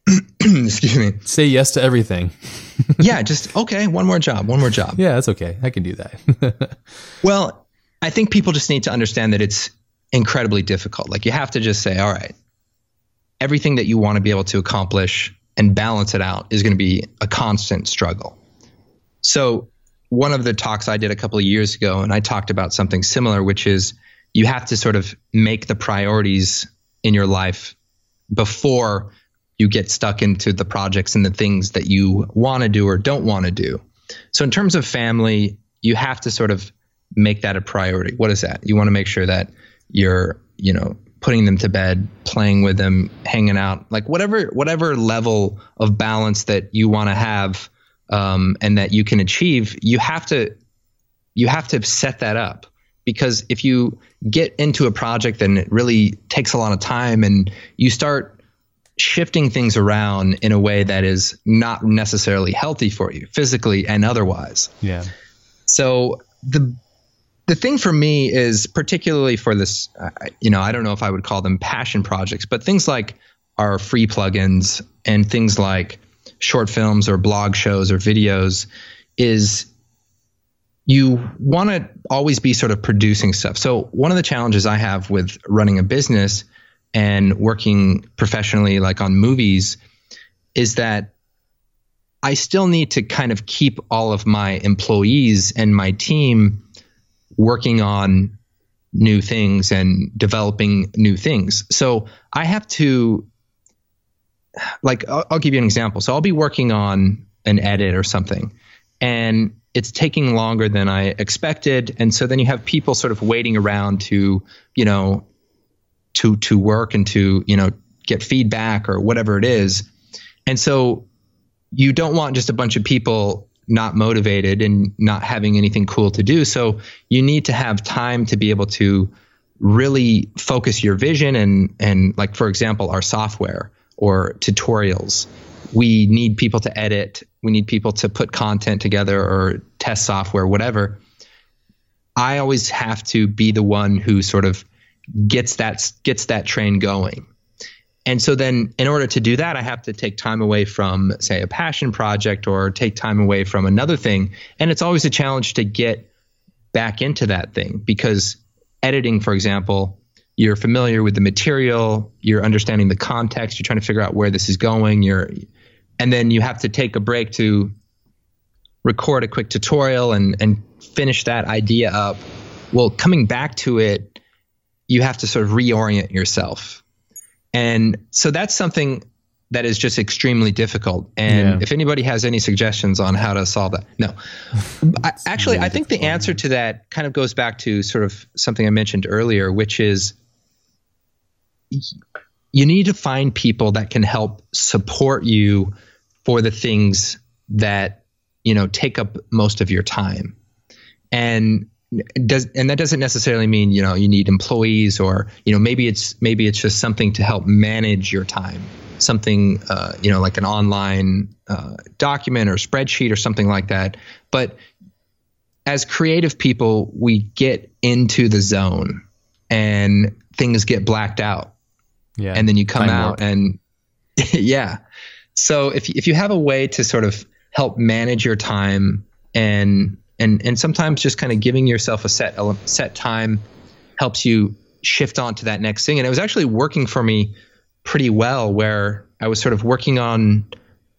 Excuse me. Say yes to everything. yeah, just okay, one more job, one more job. Yeah, that's okay. I can do that. well, I think people just need to understand that it's incredibly difficult. Like you have to just say, all right, everything that you want to be able to accomplish and balance it out is going to be a constant struggle. So one of the talks I did a couple of years ago, and I talked about something similar, which is you have to sort of make the priorities in your life before you get stuck into the projects and the things that you want to do or don't want to do. So, in terms of family, you have to sort of make that a priority. What is that? You want to make sure that you're, you know, putting them to bed, playing with them, hanging out, like whatever whatever level of balance that you want to have um, and that you can achieve, you have to you have to set that up because if you get into a project and it really takes a lot of time and you start shifting things around in a way that is not necessarily healthy for you physically and otherwise. Yeah. So the the thing for me is particularly for this uh, you know, I don't know if I would call them passion projects, but things like our free plugins and things like short films or blog shows or videos is you want to always be sort of producing stuff. So one of the challenges I have with running a business and working professionally like on movies is that I still need to kind of keep all of my employees and my team working on new things and developing new things. So I have to like I'll, I'll give you an example. So I'll be working on an edit or something, and it's taking longer than I expected. And so then you have people sort of waiting around to, you know, to to work and to you know get feedback or whatever it is. And so you don't want just a bunch of people not motivated and not having anything cool to do. So you need to have time to be able to really focus your vision and and like for example our software or tutorials we need people to edit we need people to put content together or test software whatever. I always have to be the one who sort of gets that gets that train going. And so then in order to do that i have to take time away from say a passion project or take time away from another thing. And it's always a challenge to get back into that thing because editing, for example, you're familiar with the material, you're understanding the context, you're trying to figure out where this is going, you're and then you have to take a break to record a quick tutorial and and finish that idea up. Well, coming back to it, you have to sort of reorient yourself. And so that's something that is just extremely difficult. And yeah. if anybody has any suggestions on how to solve that, no. I, actually, really I think the answer to that kind of goes back to sort of something I mentioned earlier, which is you need to find people that can help support you for the things that you know take up most of your time and does and that doesn't necessarily mean you know you need employees or you know maybe it's maybe it's just something to help manage your time something, uh, you know, like an online uh, document or spreadsheet or something like that. But as creative people, we get into the zone and things get blacked out. Yeah. And then you come out and yeah. So if if you have a way to sort of help manage your time and and and sometimes just kind of giving yourself a set set time helps you shift on to that next thing. And it was actually working for me pretty well where I was sort of working on,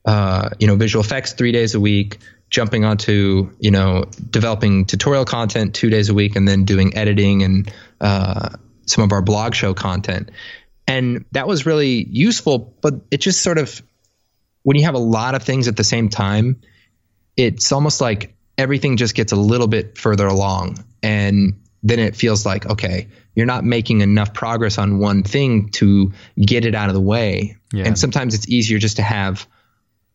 uh, you know, visual effects three days a week, jumping onto, you know, developing tutorial content two days a week, and then doing editing and uh, some of our blog show content. And that was really useful, but it just sort of, when you have a lot of things at the same time, it's almost like everything just gets a little bit further along. And then it feels like, okay, you're not making enough progress on one thing to get it out of the way. Yeah. And sometimes it's easier just to have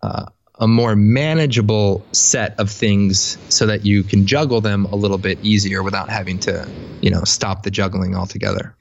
uh, a more manageable set of things so that you can juggle them a little bit easier without having to, you know, stop the juggling altogether.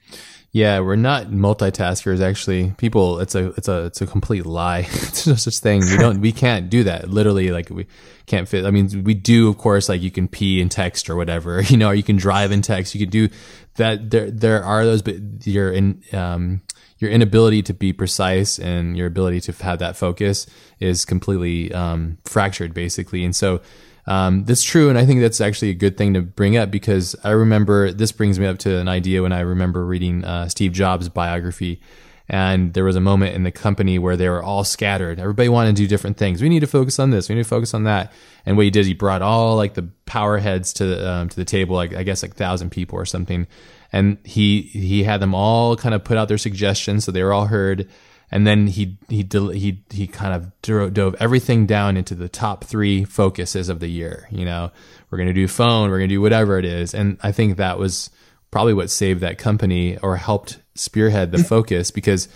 Yeah, we're not multitaskers. Actually, people, it's a it's a it's a complete lie. it's no such thing. We don't we can't do that. Literally, like we can't fit. I mean, we do, of course. Like you can pee and text or whatever, you know, or you can drive and text. You can do that. There there are those, but you're in um your inability to be precise and your ability to have that focus is completely um, fractured, basically. And so um, that's true, and I think that's actually a good thing to bring up because I remember this brings me up to an idea when I remember reading uh, Steve Jobs' biography, and there was a moment in the company where they were all scattered. Everybody wanted to do different things. We need to focus on this. We need to focus on that. And what he did, he brought all like the power heads to the, um, to the table, like I guess like thousand people or something, and he he had them all kind of put out their suggestions, so they were all heard and then he he he he kind of dove everything down into the top three focuses of the year. You know, we're going to do phone, we're going to do whatever it is, and I think that was probably what saved that company or helped spearhead the focus because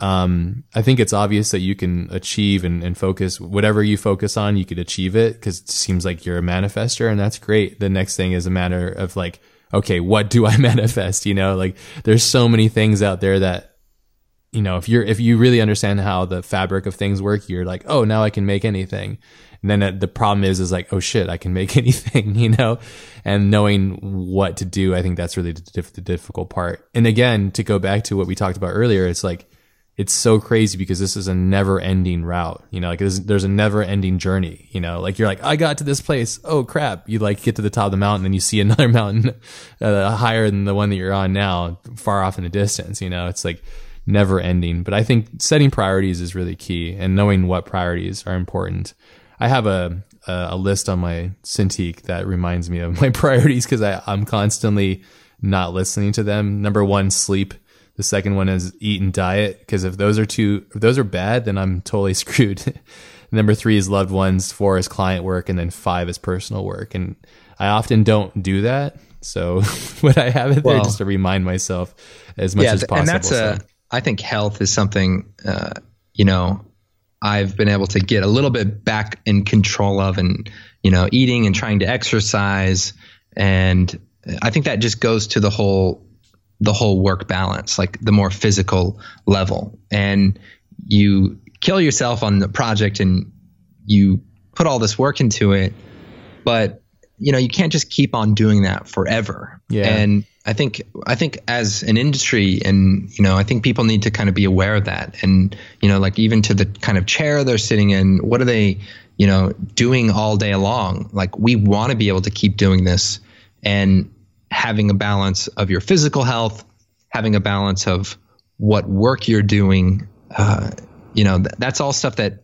um, I think it's obvious that you can achieve and, and, focus whatever you focus on, you could achieve it because it seems like you're a manifester, and that's great. The next thing is a matter of like, okay, what do I manifest? You know, like there's so many things out there that you know, if you're if you really understand how the fabric of things work, you're like, oh, now I can make anything. And then the problem is, is like, oh shit, I can make anything, you know. And knowing what to do, I think that's really the, the difficult part. And again, to go back to what we talked about earlier, it's like it's so crazy because this is a never ending route. You know, like there's, there's, a never ending journey, you know, like you're like, I got to this place. Oh crap. You like get to the top of the mountain and you see another mountain uh, higher than the one that you're on now, far off in the distance. You know, it's like, never ending. But I think setting priorities is really key and knowing what priorities are important. I have a a, a list on my Cintiq that reminds me of my priorities because I'm constantly not listening to them. Number one, sleep. The second one is eat and diet because if those are two, if those are bad, then I'm totally screwed. Number three is loved ones. Four is client work, and then five is personal work. And I often don't do that So, would I have it there well, just to remind myself as much yeah, as possible? And that's so. a, I think health is something, uh, you know, I've been able to get a little bit back in control of and, you know, eating and trying to exercise. And I think that just goes to the whole, the whole work balance, like the more physical level. And you kill yourself on the project and you put all this work into it, but you know, you can't just keep on doing that forever. Yeah. And I think I think as an industry and you know, I think people need to kind of be aware of that. And, you know, like even to the kind of chair they're sitting in, what are they, you know, doing all day long? Like we want to be able to keep doing this and having a balance of your physical health, having a balance of what work you're doing, uh, you know, th- that's all stuff that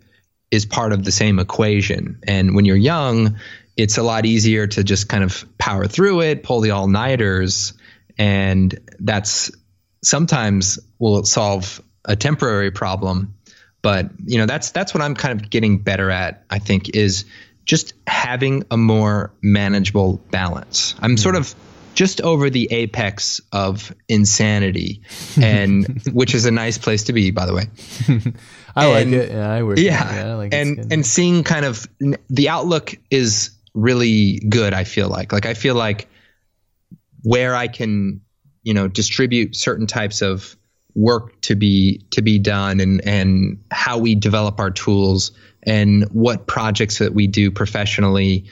is part of the same equation. And when you're young, it's a lot easier to just kind of power through it, pull the all nighters, and that's sometimes will solve a temporary problem. But you know, that's that's what I'm kind of getting better at. I think is just having a more manageable balance. I'm sort hmm. of just over the apex of insanity, and which is a nice place to be, by the way. I and, like it. Yeah, I work. Yeah, yeah I like and and seeing kind of the outlook is really good. I feel like like I feel like where I can you know distribute certain types of work to be to be done and and how we develop our tools and what projects that we do professionally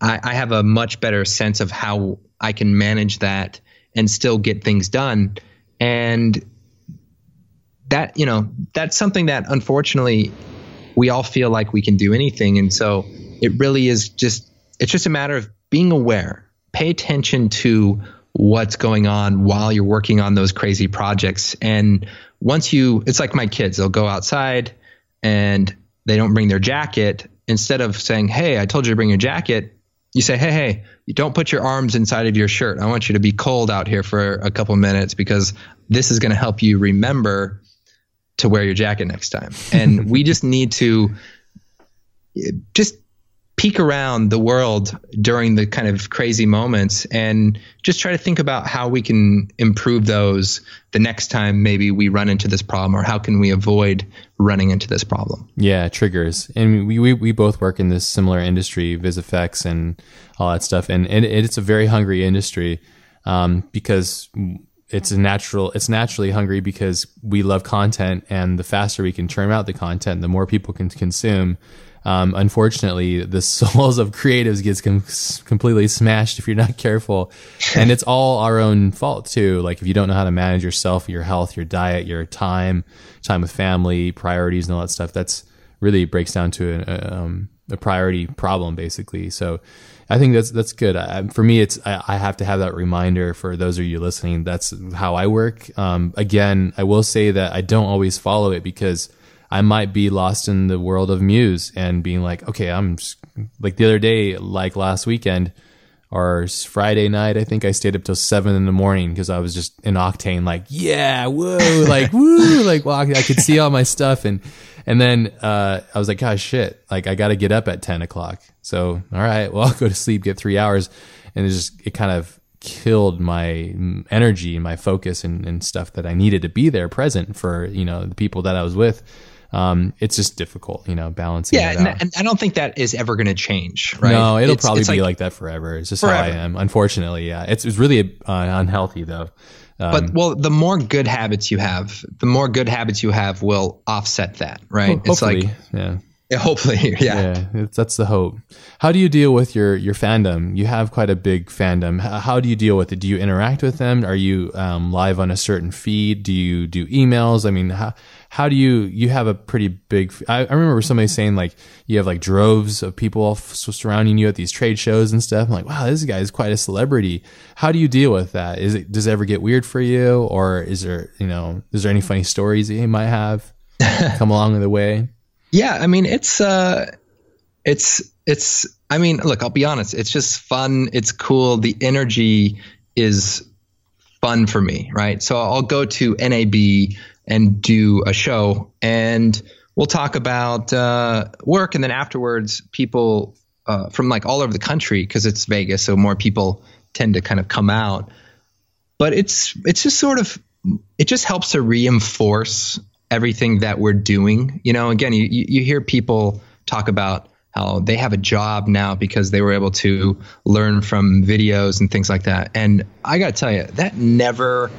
I, I have a much better sense of how I can manage that and still get things done and that you know that's something that unfortunately we all feel like we can do anything and so it really is just it's just a matter of being aware. Pay attention to what's going on while you're working on those crazy projects. And once you, it's like my kids, they'll go outside and they don't bring their jacket. Instead of saying, Hey, I told you to bring your jacket, you say, Hey, hey, don't put your arms inside of your shirt. I want you to be cold out here for a couple minutes because this is going to help you remember to wear your jacket next time. And we just need to just peek around the world during the kind of crazy moments and just try to think about how we can improve those the next time maybe we run into this problem or how can we avoid running into this problem. Yeah triggers. And we, we, we both work in this similar industry visifex and all that stuff. And, and it's a very hungry industry um, because it's natural it's naturally hungry because we love content and the faster we can churn out the content the more people can consume um, unfortunately, the souls of creatives gets com- completely smashed if you're not careful, and it's all our own fault too. Like if you don't know how to manage yourself, your health, your diet, your time, time with family, priorities, and all that stuff. That's really breaks down to a, um, a priority problem, basically. So, I think that's that's good. I, for me, it's I, I, have to have that reminder for those of you listening. That's how I work. Um, again, I will say that I don't always follow it because I might be lost in the world of Muse and being like, okay, I'm just, like the other day, like last weekend or Friday night, I think I stayed up till seven in the morning because I was just in octane, like, yeah, whoa, like, woo, like, well, I could see all my stuff. And, and then, uh, I was like, gosh, shit, like, I got to get up at 10 o'clock. So, all right, well, I'll go to sleep, get three hours. And it just, it kind of killed my energy and my focus and, and stuff that I needed to be there present for, you know, the people that I was with um, it's just difficult, you know, balancing. Yeah, and, and, I don't think that is ever going to change. Right? No, it'll it's, probably it's be like, like, that forever. It's just forever. how I am. Unfortunately, yeah, it's it's really uh, unhealthy though. Um, but well, the more good habits you have, the more good habits you have will offset that, right? it's like yeah. Yeah, hopefully, yeah. Yeah, that's the hope. How do you deal with your your fandom? You have quite a big fandom. How, how do you deal with it? Do you interact with them? Are you um, live on a certain feed? Do you do emails? I mean, how how do you you have a pretty big I, I remember somebody saying like you have like droves of people all surrounding you at these trade shows and stuff. I'm like wow this guy is quite a celebrity. How do you deal with that? Is it does it ever get weird for you? Or is there you know is there any funny stories that you might have come along the way? Yeah i mean it's uh it's it's i mean look i'll be honest. It's just fun. It's cool. The energy is fun for me right? So i'll go to NAB and do a show and we'll talk about uh, work and then afterwards people uh, from like all over the country because it's Vegas, so more people tend to kind of come out. But it's it's just sort of it just helps to reinforce everything that we're doing. You know, again, you you hear people talk about how they have a job now because they were able to learn from videos and things like that. And I got to tell you, that never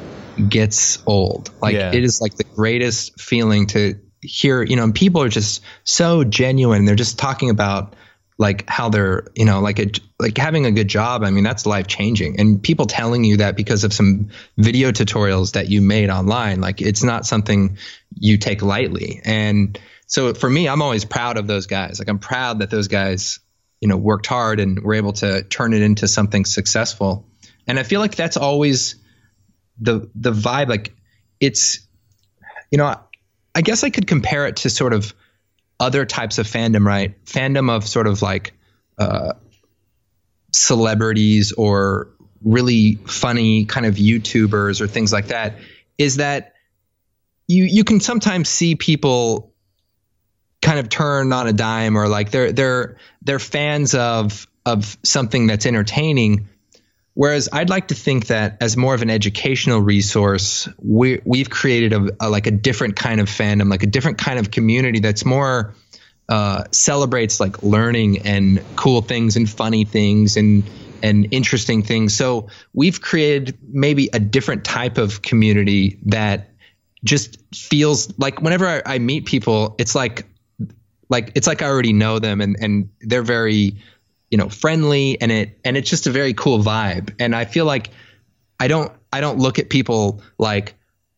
gets old. Like Yeah. it is like the greatest feeling to hear, you know, and people are just so genuine. They're just talking about like how they're, you know, like a, like having a good job. I mean, that's life changing. And people telling you that because of some video tutorials that you made online, like it's not something you take lightly. And so for me, I'm always proud of those guys. Like I'm proud that those guys, you know, worked hard and were able to turn it into something successful. And I feel like that's always the the vibe. Like it's, you know, I guess I could compare it to sort of other types of fandom, right? Fandom of sort of like uh, celebrities or really funny kind of YouTubers or things like that. Is that you you can sometimes see people kind of turn on a dime or like they're they're they're fans of of something that's entertaining whereas i'd like to think that as more of an educational resource we we've created a, a like a different kind of fandom like a different kind of community that's more uh, celebrates like learning and cool things and funny things and and interesting things. So we've created maybe a different type of community that just feels like whenever I, I meet people, it's like like it's like I already know them and and they're very you know friendly and it and it's just a very cool vibe. And I feel like I don't I don't look at people like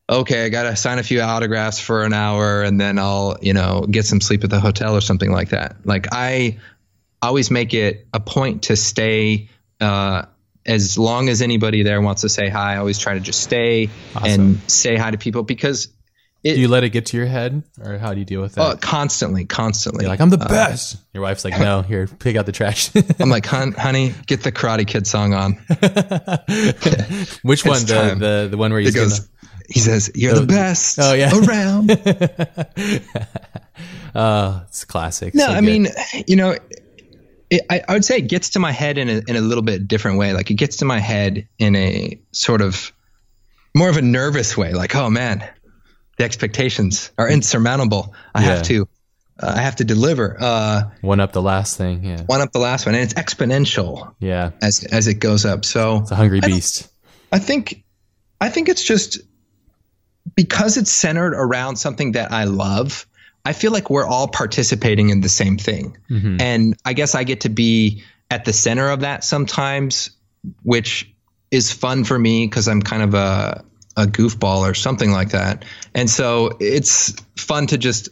okay, I got to sign a few autographs for an hour and then I'll, you know, get some sleep at the hotel or something like that. Like I always make it a point to stay uh as long as anybody there wants to say hi, I always try to just stay Awesome. and say hi to people because it Do you let it get to your head, or how do you deal with that? uh, constantly, constantly. You're like, I'm the best. Your wife's like, no, here, pick out the trash. I'm like, Hon, honey, get the Karate Kid song on. Which one? The, the the one where He he's goes, he says, "You're the best Oh, yeah. around." oh, it's classic. No, So I good. mean, you know, it, I, I would say it gets to my head in a, in a little bit different way. Like it gets to my head in a sort of more of a nervous way. Like, oh man, the expectations are insurmountable. I Yeah. have to, uh, I have to deliver. Uh, one up the last thing. Yeah, one up the last one, and it's exponential yeah. as as it goes up. So It's a hungry I beast. I think I think it's just because it's centered around something that I love. I feel like we're all participating in the same thing. Mhm. And I guess I get to be at the center of that sometimes, which is fun for me because I'm kind of a a goofball or something like that. And so it's fun to just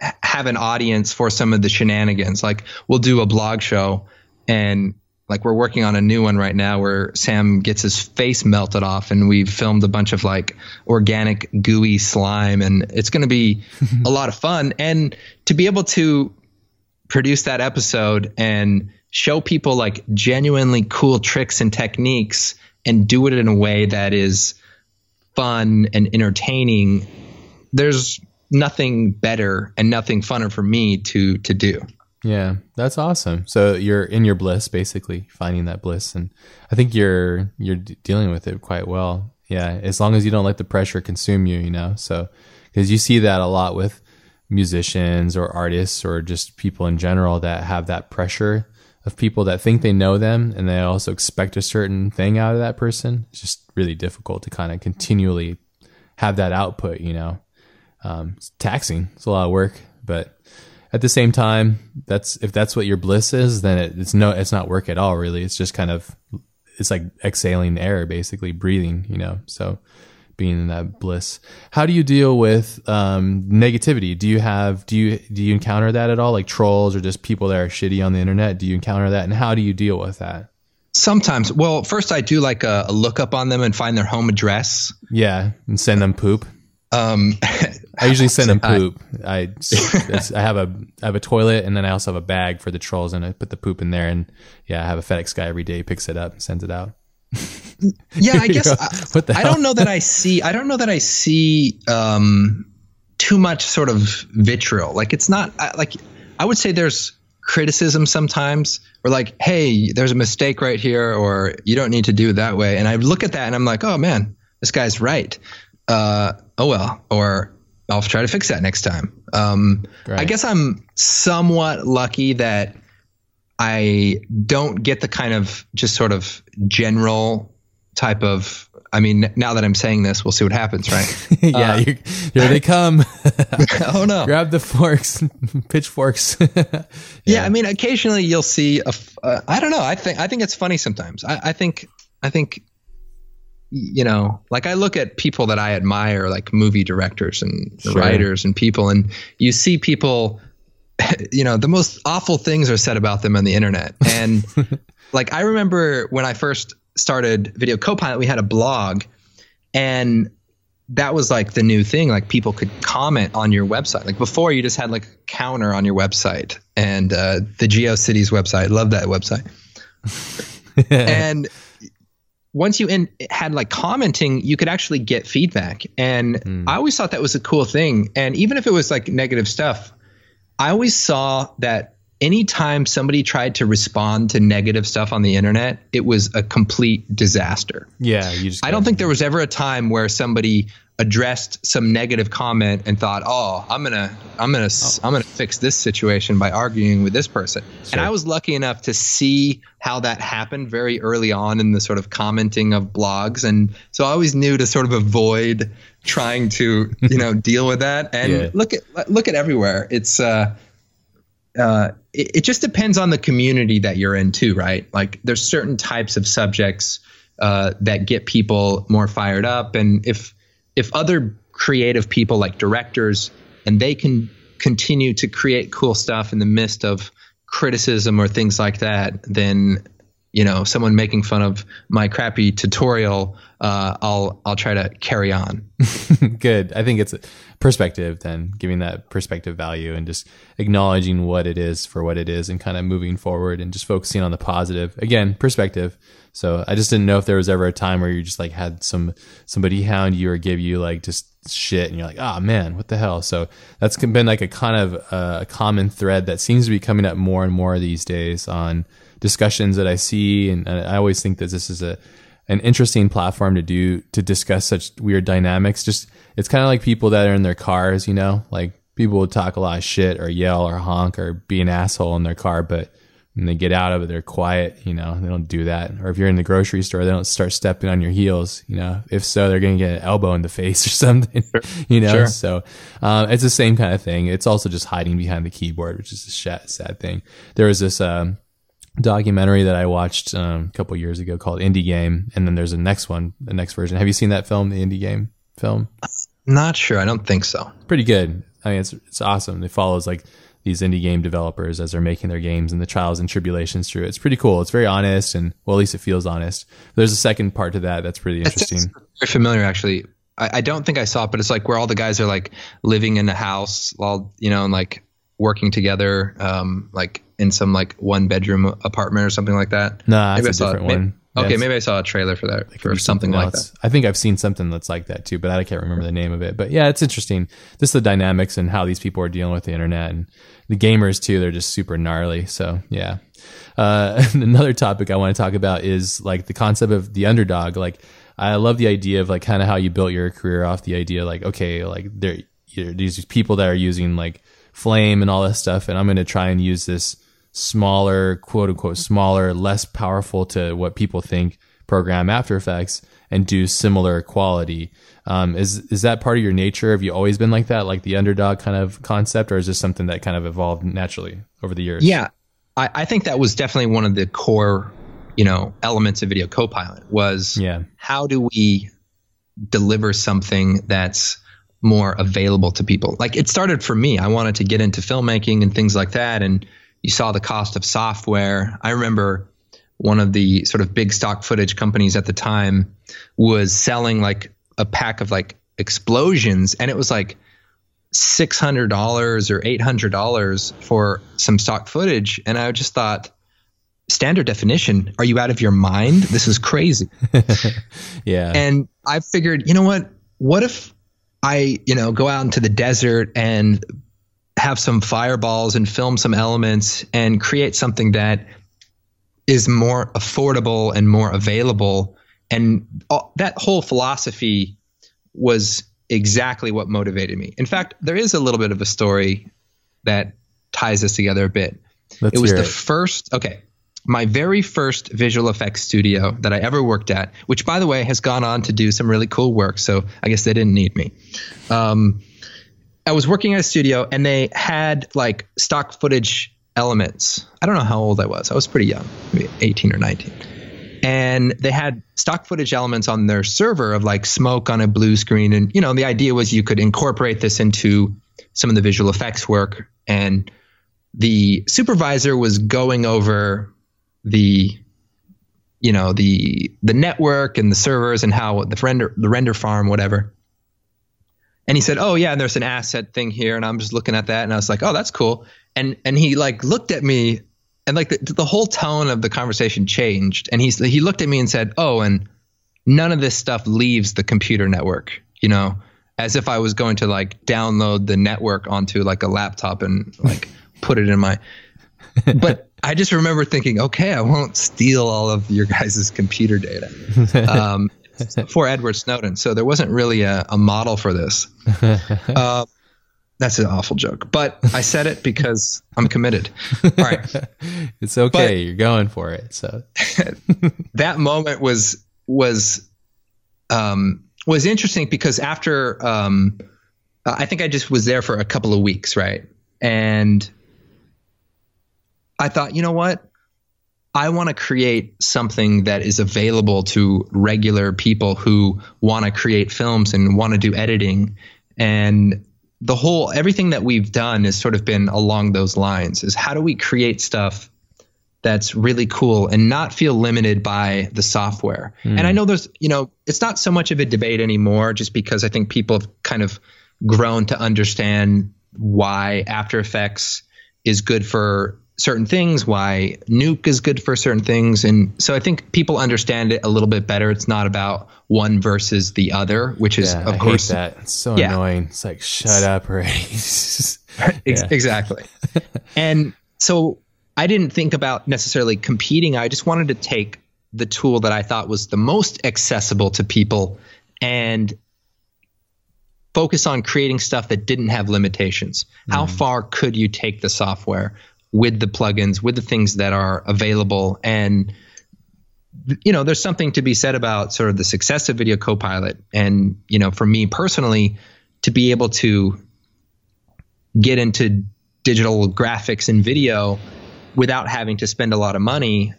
have an audience for some of the shenanigans. Like we'll do a blog show and like we're working on a new one right now where Sam gets his face melted off and we've filmed a bunch of like organic gooey slime and it's going to be a lot of fun and to be able to produce that episode and show people like genuinely cool tricks and techniques and do it in a way that is fun and entertaining there's nothing better and nothing funner for me to to do Yeah, that's awesome. So you're in your bliss, basically finding that bliss, and I think you're you're d- dealing with it quite well. Yeah, as long as you don't let the pressure consume you, you know. So because you see that a lot with musicians or artists or just people in general that have that pressure of people that think they know them and they also expect a certain thing out of that person. It's just really difficult to kind of continually have that output, you know. Um, it's taxing. It's a lot of work, but at the same time, that's if that's what your bliss is, then it, it's no, it's not work at all. Really, it's just kind of, it's like exhaling air, basically breathing. You know, so being in that bliss. How do you deal with um, negativity? Do you have do you do you encounter that at all, like trolls or just people that are shitty on the internet? Do you encounter that, and how do you deal with that? sometimes well first i do like a, a lookup on them and find their home address Yeah, and send them poop. um I usually send them poop. I I have a I have a toilet and then I also have a bag for the trolls and I put the poop in there and yeah I have a FedEx guy every day picks it up and sends it out. Yeah i guess. I, I don't know that i see i don't know that i see um too much sort of vitriol. Like it's not I, like i would say there's criticism sometimes or like hey there's a mistake right here or you don't need to do it that way. And i look at that and i'm like oh man this guy's right. Uh, oh well or i'll try to fix that next time. Um, i guess i'm somewhat lucky that i don't get the kind of just sort of general type of i mean now that i'm saying this we'll see what happens right yeah, Uh, you here they come. oh no Grab the forks, pitchforks. Yeah, I mean, occasionally you'll see a. Uh, I don't know. I think I think it's funny sometimes. I, I think I think you know, like I look at people that I admire, like movie directors and Sure. writers and people, and you see people. You know, the most awful things are said about them on the internet, and like I remember when I first started Video Copilot, we had a blog, and that was like the new thing. Like people could comment on your website. Like before, you just had like a counter on your website, and uh, the GeoCities website. Love that website. and once you in, had like commenting, you could actually get feedback. And I always thought that was a cool thing. And even if it was like negative stuff, I always saw that anytime somebody tried to respond to negative stuff on the internet, it was a complete disaster. yeah, you just. I don't think there was ever a time where somebody addressed some negative comment and thought, "Oh, I'm gonna, I'm gonna, I'm gonna fix this situation by arguing with this person." And I was lucky enough to see how that happened very early on in the sort of commenting of blogs, and so I always knew to sort of avoid trying to, you know, deal with that. And Yeah. look at look at everywhere. It's uh, uh, it, it just depends on the community that you're in too, right? Like there's certain types of subjects uh, that get people more fired up, and if if other creative people like directors and they can continue to create cool stuff in the midst of criticism or things like that, then you know someone making fun of my crappy tutorial, uh, I'll I'll try to carry on. good. I think it's perspective then, giving that perspective value and just acknowledging what it is for what it is and kind of moving forward and just focusing on the positive. Again, perspective. So I just didn't know if there was ever a time where you just like had some somebody hound you or give you like just shit and you're like, oh man, what the hell? So that's been like a kind of uh, a common thread that seems to be coming up more and more these days on discussions that I see. And I always think that this is a, an interesting platform to do to discuss such weird dynamics. Just it's kind of like people that are in their cars, you know, like people will talk a lot of shit or yell or honk or be an asshole in their car, but when they get out of it, they're quiet, you know, they don't do that. Or if you're in the grocery store, they don't start stepping on your heels, you know, if so, they're going to get an elbow in the face or something, you know? Sure. So, um, it's the same kind of thing. It's also just hiding behind the keyboard, which is a sad, sad thing. There was this, um, documentary that I watched um, a couple years ago called Indie Game, and then there's a next one, the next version. Have you seen that film, the Indie Game film? Not sure. I don't think so. Pretty good. I mean, it's it's awesome. It follows like these indie game developers as they're making their games and the trials and tribulations through it. It's pretty cool. It's very honest, and well, at least it feels honest. There's a second part to that that's pretty interesting. Very familiar, actually. I, I don't think I saw it, but it's like where all the guys are like living in a house while you know, and like working together, um, like in some like one bedroom apartment or something like that. Nah, Maybe that's a it. different May- one. Okay, maybe I saw a trailer for that for be something, like that. I think I've seen something that's like that too, but I can't remember the name of it. But yeah, it's interesting. Just the dynamics and how these people are dealing with the internet and the gamers too. They're just super gnarly. So yeah. Uh, another topic I want to talk about is like the concept of the underdog. Like I love the idea of like kind of how you built your career off the idea like okay, like there you're, these people that are using like flame and all this stuff, and I'm going to try and use this smaller, quote unquote, smaller, less powerful to what people think program After Effects and do similar quality. Um, is is that part of your nature? Have you always been like that, like the underdog kind of concept, or is this something that kind of evolved naturally over the years? Yeah, I, I think that was definitely one of the core, you know, elements of Video Copilot was Yeah. how do we deliver something that's more available to people? Like it started for me. I wanted to get into filmmaking and things like that, and you saw the cost of software. I remember one of the sort of big stock footage companies at the time was selling like a pack of like explosions, and it was like six hundred dollars or eight hundred dollars for some stock footage, and I just thought, standard definition, are you out of your mind? This is crazy. yeah. And I figured, you know what? What if I, you know, go out into the desert and have some fireballs and film some elements and create something that is more affordable and more available. And that whole philosophy was exactly what motivated me. In fact, there is a little bit of a story that ties this together a bit. Let's it was the it. first, okay, my very first visual effects studio that I ever worked at, which by the way has gone on to do some really cool work. So I guess they didn't need me. Um, I was working at a studio and they had like stock footage elements. I don't know how old I was. I was pretty young, maybe 18 or 19. And they had stock footage elements on their server of like smoke on a blue screen. And, you know, the idea was you could incorporate this into some of the visual effects work. And the supervisor was going over the you know the the network and the servers and how the render the render farm whatever. And he said oh yeah and there's an asset thing here and i'm just looking at that and i was like oh that's cool. And and he like looked at me and like the, the whole tone of the conversation changed and he's he looked at me and said oh and none of this stuff leaves the computer network you know as if i was going to like download the network onto like a laptop and like put it in my but I just remember thinking, okay, I won't steal all of your guys' computer data um, for Edward Snowden. So there wasn't really a, a model for this. Uh, that's an awful joke, but I said it because I'm committed. All right, it's okay. But You're going for it. So that moment was was um, was interesting because after um, I think I just was there for a couple of weeks, right? And I thought, you know what? I want to create something that is available to regular people who want to create films and want to do editing. And the whole everything that we've done has sort of been along those lines is how do we create stuff that's really cool and not feel limited by the software. Mm. And I know there's, you know, it's not so much of a debate anymore just because I think people have kind of grown to understand why After Effects is good for certain things, why Nuke is good for certain things. And so I think people understand it a little bit better. It's not about one versus the other, which is, yeah, of I course, that. It's so yeah. annoying. It's like, shut up already. exactly. and so I didn't think about necessarily competing. I just wanted to take the tool that I thought was the most accessible to people and focus on creating stuff that didn't have limitations. Mm. How far could you take the software? With the plugins, with the things that are available. And, you know, there's something to be said about sort of the success of Video Copilot. And, you know, for me personally, to be able to get into digital graphics and video without having to spend a lot of money,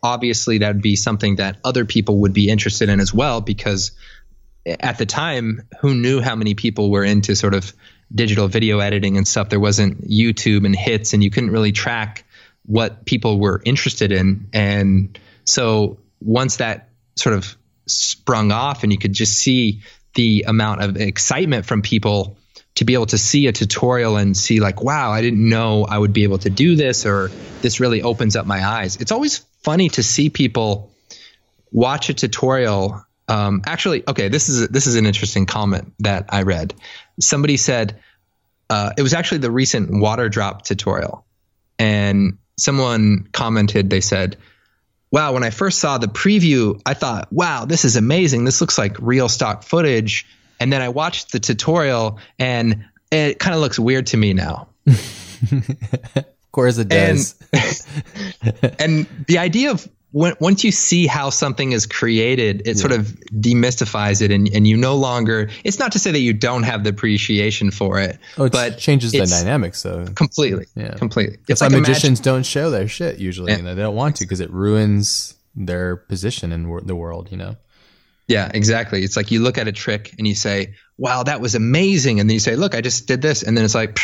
obviously that would be something that other people would be interested in as well because at the time who knew how many people were into sort of digital video editing and stuff, there wasn't YouTube and hits, and you couldn't really track what people were interested in. And so once that sort of sprung off, and you could just see the amount of excitement from people to be able to see a tutorial and see like wow i didn't know i would be able to do this or this really opens up my eyes. It's always funny to see people watch a tutorial. Um, actually okay this is this is an interesting comment that i read somebody said uh, it was actually the recent water drop tutorial, and someone commented. They said, "Wow, when I first saw the preview, I thought, wow, this is amazing. This looks like real stock footage." And then I watched the tutorial, and it kind of looks weird to me now. of course, it does. And, and the idea of when, once you see how something is created, it yeah. sort of demystifies it, and, and you no longer. It's not to say that you don't have the appreciation for it, oh, it but changes the dynamics. So completely, yeah, completely. It's like magicians imagine, don't show their shit usually. Yeah. You know, they don't want to because it ruins their position in wor- the world. You know. Yeah, exactly. It's like you look at a trick and you say, "Wow, that was amazing," and then you say, "Look, I just did this," and then it's like,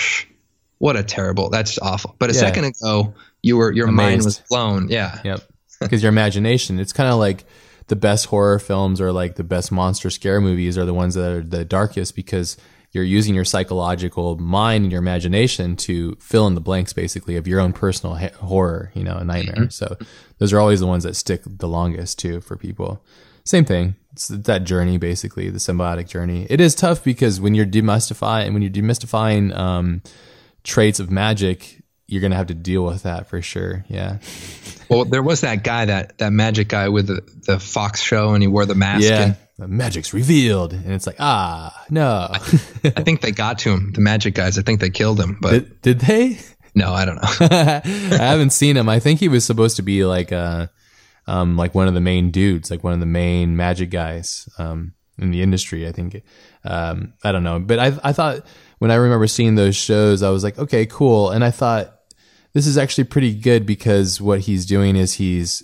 "What a terrible! That's awful." But a yeah. second ago, you were your Amazed. mind was blown. Yeah. Yep because your imagination. It's kind of like the best horror films or like the best monster scare movies are the ones that are the darkest because you're using your psychological mind and your imagination to fill in the blanks basically of your own personal ha- horror, you know, a nightmare. Mm-hmm. So those are always the ones that stick the longest too for people. Same thing. It's that journey basically, the symbiotic journey. It is tough because when you're demystifying when you're demystifying um, traits of magic, you're gonna have to deal with that for sure. Yeah. Well, there was that guy that that magic guy with the, the Fox show, and he wore the mask. Yeah. and The magic's revealed, and it's like ah no. I think they got to him. The magic guys. I think they killed him, but did, did they? no, I don't know. I haven't seen him. I think he was supposed to be like uh um like one of the main dudes, like one of the main magic guys um in the industry, I think. Um I don't know, but I I thought when I remember seeing those shows, I was like, okay, cool, and I thought this is actually pretty good because what he's doing is he's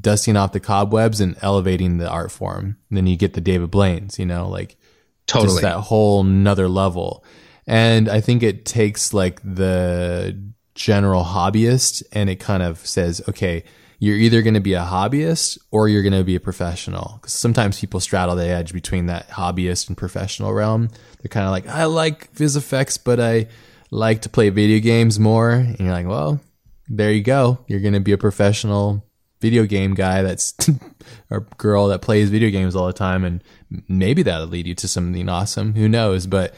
dusting off the cobwebs and elevating the art form. And then you get the David Blaine's, you know, like totally. that whole nother level. And I think it takes like the general hobbyist and it kind of says, okay, you're either going to be a hobbyist or you're going to be a professional. Because sometimes people straddle the edge between that hobbyist and professional realm. They're kind of like, I like Viz effects, but I like to play video games more. And you're like, well, there you go. You're going to be a professional video game guy that's or girl that plays video games all the time. And maybe that'll lead you to something awesome. Who knows? But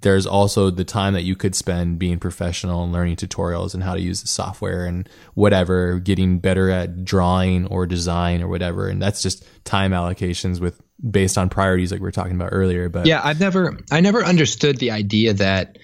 there's also the time that you could spend being professional and learning tutorials and how to use the software and whatever getting better at drawing or design or whatever. And that's just time allocations with based on priorities like we were talking about earlier. But yeah i've never i never understood the idea that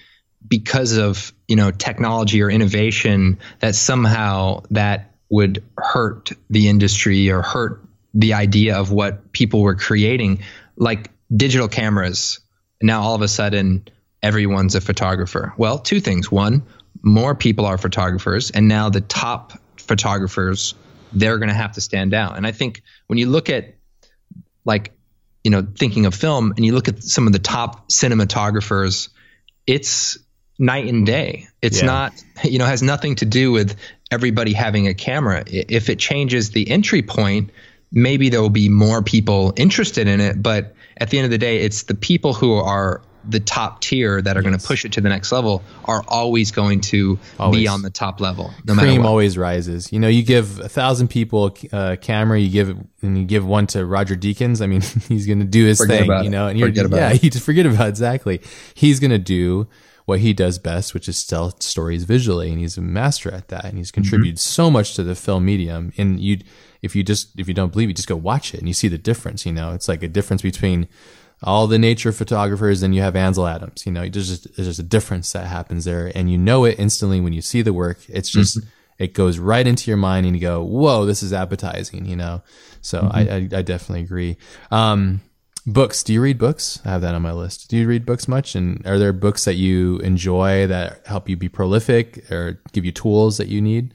because of you know technology or innovation that somehow that would hurt the industry or hurt the idea of what people were creating. Like digital cameras. Now all of a sudden everyone's a photographer. Well two things. One more people are photographers and now the top photographers they're going to have to stand out and i think when you look at like you know thinking of film and you look at some of the top cinematographers it's night and day it's Yeah. not you know has nothing to do with everybody having a camera if it changes the entry point maybe there will be more people interested in it but at the end of the day it's the people who are the top tier that are going to push it to the next level are always going to Always. be on the top level no cream always rises. You know, you give a thousand people a uh, camera, you give and you give one to Roger Deakins. I mean, he's going to do his Forget thing. You know, and Forget you're about yeah, it. you just forget about it, exactly. He's going to do what he does best, which is tell stories visually, and he's a master at that. And he's mm-hmm. contributed so much to the film medium. And you, if you just if you don't believe it, just go watch it, and you see the difference. You know, it's like a difference between all the nature photographers and you have Ansel Adams. You know, there's just, there's just a difference that happens there, and you know it instantly when you see the work. It's mm-hmm. just it goes right into your mind, and you go, "Whoa, this is appetizing." You know, so I, mm-hmm. I I definitely agree. Um, books? Do you read books? I have that on my list. Do you read books much? And are there books that you enjoy that help you be prolific or give you tools that you need?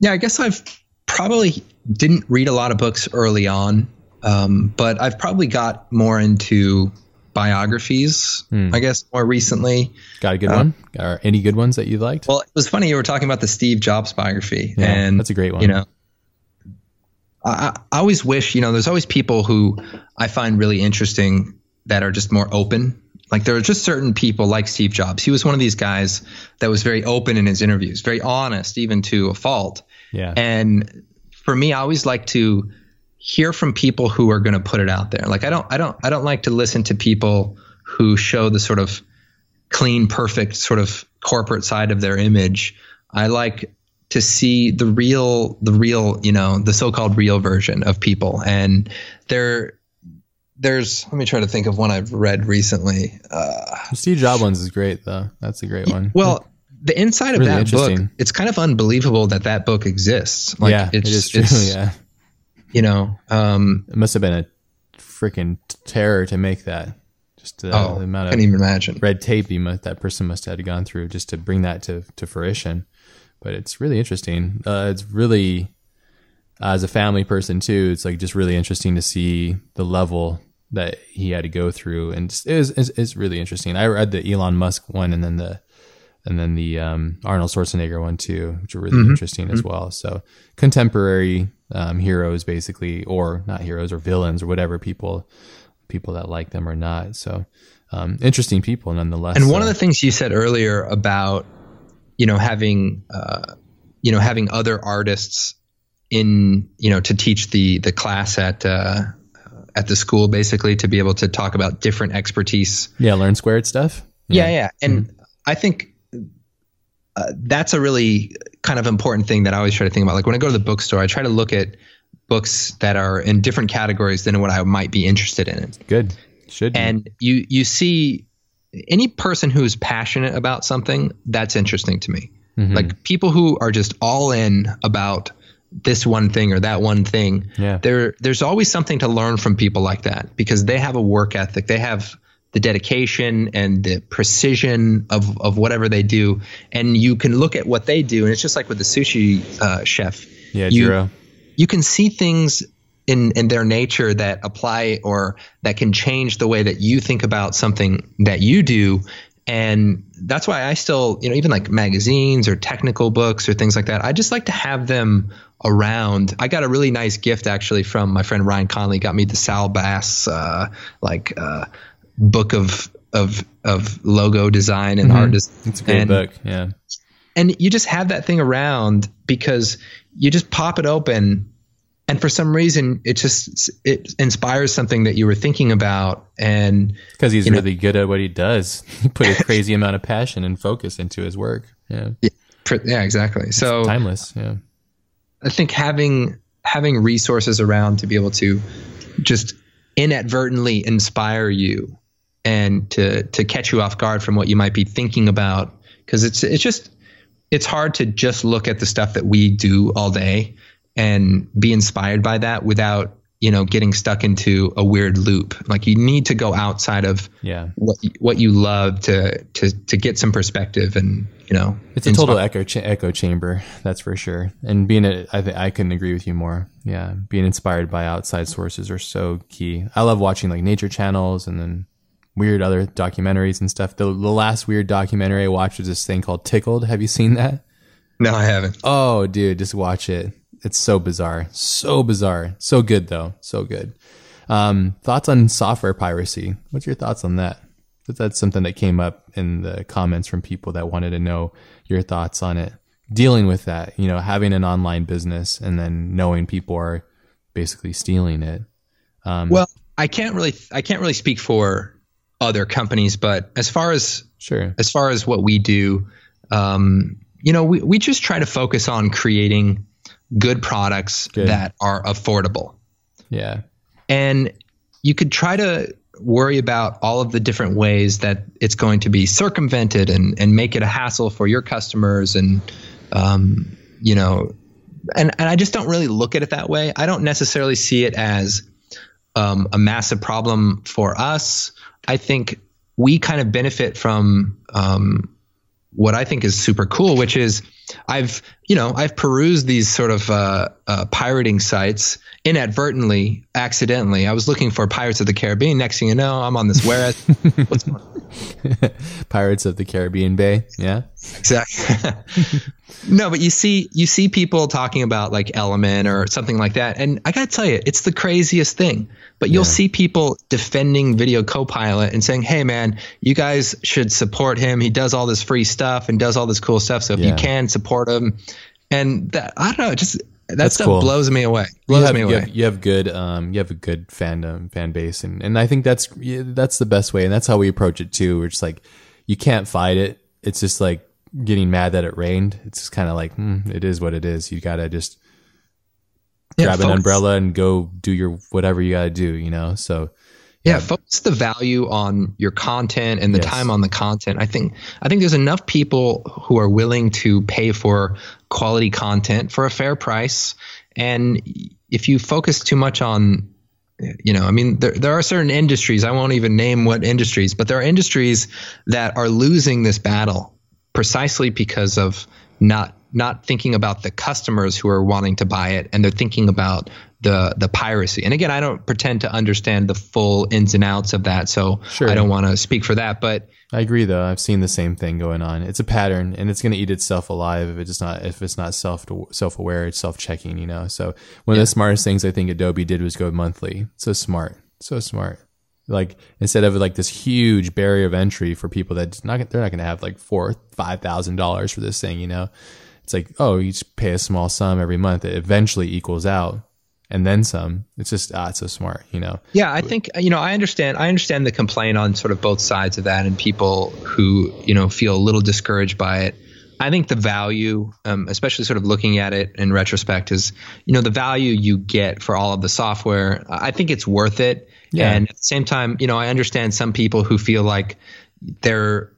Yeah, I guess I've probably didn't read a lot of books early on, um, but I've probably got more into biographies. I guess more recently. Got a good one? Or any good ones that you liked? Well, it was funny you were talking about the Steve Jobs biography, Yeah, and that's a great one. You know, I, I always wish you know there's always people who I find really interesting that are just more open. Like there are just certain people like Steve Jobs. He was one of these guys that was very open in his interviews, very honest, even to a fault. yeah. And for me, I always like to hear from people who are going to put it out there. Like I don't, I don't, I don't like to listen to people who show the sort of clean, perfect sort of corporate side of their image. I like to see the real, the real, you know, the so-called real version of people. And there, there's, let me try to think of one I've read recently. Uh, Steve Jobs ones is great though. That's a great one. well, the inside of Really that book, it's kind of unbelievable that that book exists. Like yeah, it's, it is true. it's, yeah, you know, um, it must have been a freaking terror to make that. Just uh, oh, the I amount can't of even imagine. red tape you must, that person must have gone through just to bring that to to fruition. But it's really interesting. Uh, it's really as a family person too. It's like just really interesting to see the level that he had to go through, and just, it was, it's, it's really interesting. I read the Elon Musk one, and then the and then the um, Arnold Schwarzenegger one too, which are really Mm-hmm. interesting as well. So contemporary um, heroes, basically, or not heroes or villains or whatever people people that like them or not. So um, interesting people nonetheless. And one So- of the things you said earlier about, you know, having, uh, you know, having other artists in, you know, to teach the the class at uh, at the school, basically to be able to talk about different expertise. yeah, learn squared stuff. Yeah, yeah, and I think uh, that's a really kind of important thing that I always try to think about. Like when I go to the bookstore, I try to look at books that are in different categories than what I might be interested in. Good. Should be. And you you see any person who's passionate about something that's interesting to me. Mm-hmm. Like people who are just all in about this one thing or that one thing. Yeah. There there's always something to learn from people like that because they have a work ethic. They have the dedication and the precision of, of whatever they do. And you can look at what they do, and it's just like with the sushi uh, chef. Yeah, you, Jiro. You can see things in, in their nature that apply or that can change the way that you think about something that you do. And that's why I still, you know, even like magazines or technical books or things like that, I just like to have them around. I got a really nice gift actually from my friend Ryan Conley. Got me the Saul Bass, uh, like, uh, book of of of logo design and mm-hmm. art design. It's a great and, book, yeah. And you just have that thing around because you just pop it open and for some reason it just it inspires something that you were thinking about and because he's really know, good at what he does. He put a crazy amount of passion and focus into his work. Yeah. Yeah, yeah exactly. It's so timeless yeah. I think having having resources around to be able to just inadvertently inspire you and to to catch you off guard from what you might be thinking about because it's it's just it's hard to just look at the stuff that we do all day and be inspired by that without you know getting stuck into a weird loop like you need to go outside of yeah what what you love to to to get some perspective and you know it's a total echo cha- echo chamber that's for sure and being a I th- I couldn't agree with you more yeah being inspired by outside sources are so key I love watching like nature channels and then weird other documentaries and stuff. The, the last weird documentary I watched was this thing called Tickled. Have you seen that? No, I haven't. Oh, dude, just watch it. It's so bizarre. So bizarre. So good though. So good. Um, thoughts on software piracy? What's your thoughts on that? That's something that came up in the comments from people that wanted to know your thoughts on it. Dealing with that, you know, having an online business and then knowing people are basically stealing it. Um, well, I can't really, I can't really speak for other companies, but as far as sure, as far as what we do, um, you know, we, we just try to focus on creating good products good. that are affordable. Yeah. And you could try to worry about all of the different ways that it's going to be circumvented and, and make it a hassle for your customers and um, you know and, and I just don't really look at it that way. I don't necessarily see it as um, a massive problem for us I think we kind of benefit from um, what I think is super cool, which is I've you know I've perused these sort of uh, uh, pirating sites inadvertently, accidentally. I was looking for Pirates of the Caribbean. Next thing you know, I'm on this whereas. What's going on? Pirates of the Caribbean Bay. Yeah. Exactly. no, but you see, you see people talking about like Element or something like that, and I gotta tell you, it's the craziest thing. But you'll yeah. see people defending Video Copilot and saying, "Hey, man, you guys should support him. He does all this free stuff and does all this cool stuff. So if yeah. you can support him." And that I don't know, just that That's stuff cool. blows me away. Blows you have, me away. You have, you have, good, um, you have a good fandom, fan base, and and I think that's that's the best way, and that's how we approach it too. We're just like, you can't fight it. It's just like getting mad that it rained. It's just kind of like, mm, it is what it is. You gotta just yeah, grab an umbrella and go do your whatever you gotta do. You know, so yeah, focus the value on your content and the yes. time on the content. I think I think there's enough people who are willing to pay for quality content for a fair price. And if you focus too much on you know, I mean, there, there are certain industries, I won't even name what industries, but there are industries that are losing this battle precisely because of not not thinking about the customers who are wanting to buy it and they're thinking about the the piracy. And again, I don't pretend to understand the full ins and outs of that, so sure. I don't want to speak for that. But I agree, though. I've seen the same thing going on. It's a pattern, and it's going to eat itself alive if it's not if it's not self self aware, it's self checking. You know. So one yeah. of the smartest things I think Adobe did was go monthly. So smart, so smart. Like instead of like this huge barrier of entry for people that not they're not going to have like four five thousand dollars for this thing. You know it's like, oh, you just pay a small sum every month. It eventually equals out and then some. It's just, ah, it's so smart, you know? Yeah, I think, you know, I understand, I understand the complaint on sort of both sides of that and people who, you know, feel a little discouraged by it. I think the value, um, especially sort of looking at it in retrospect, is you know the value you get for all of the software. I think it's worth it. Yeah. And at the same time, you know, I understand some people who feel like they're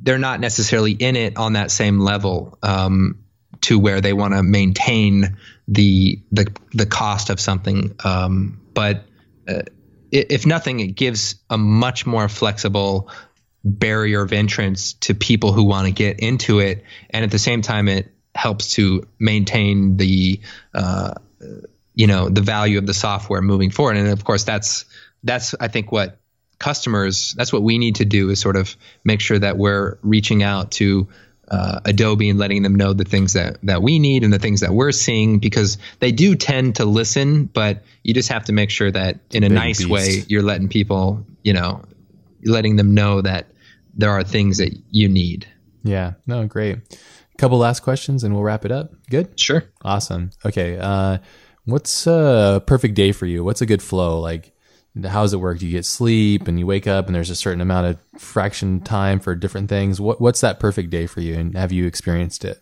they're not necessarily in it on that same level um, to where they want to maintain the the the cost of something. Um, but uh, if nothing, it gives a much more flexible barrier of entrance to people who want to get into it, and at the same time, it helps to maintain the uh, you know the value of the software moving forward. And of course, that's that's I think what customers that's what we need to do is sort of make sure that we're reaching out to uh, Adobe and letting them know the things that that we need and the things that we're seeing because they do tend to listen, but you just have to make sure that in a nice beast. way you're letting people, you know, letting them know that there are things that you need. Yeah. No, great. A couple last questions and we'll wrap it up. Good? Sure. Awesome. Okay. Uh, what's a perfect day for you? What's a good flow? Like, how does it work? Do you get sleep and you wake up and there's a certain amount of fraction time for different things? What, what's that perfect day for you? And have you experienced it?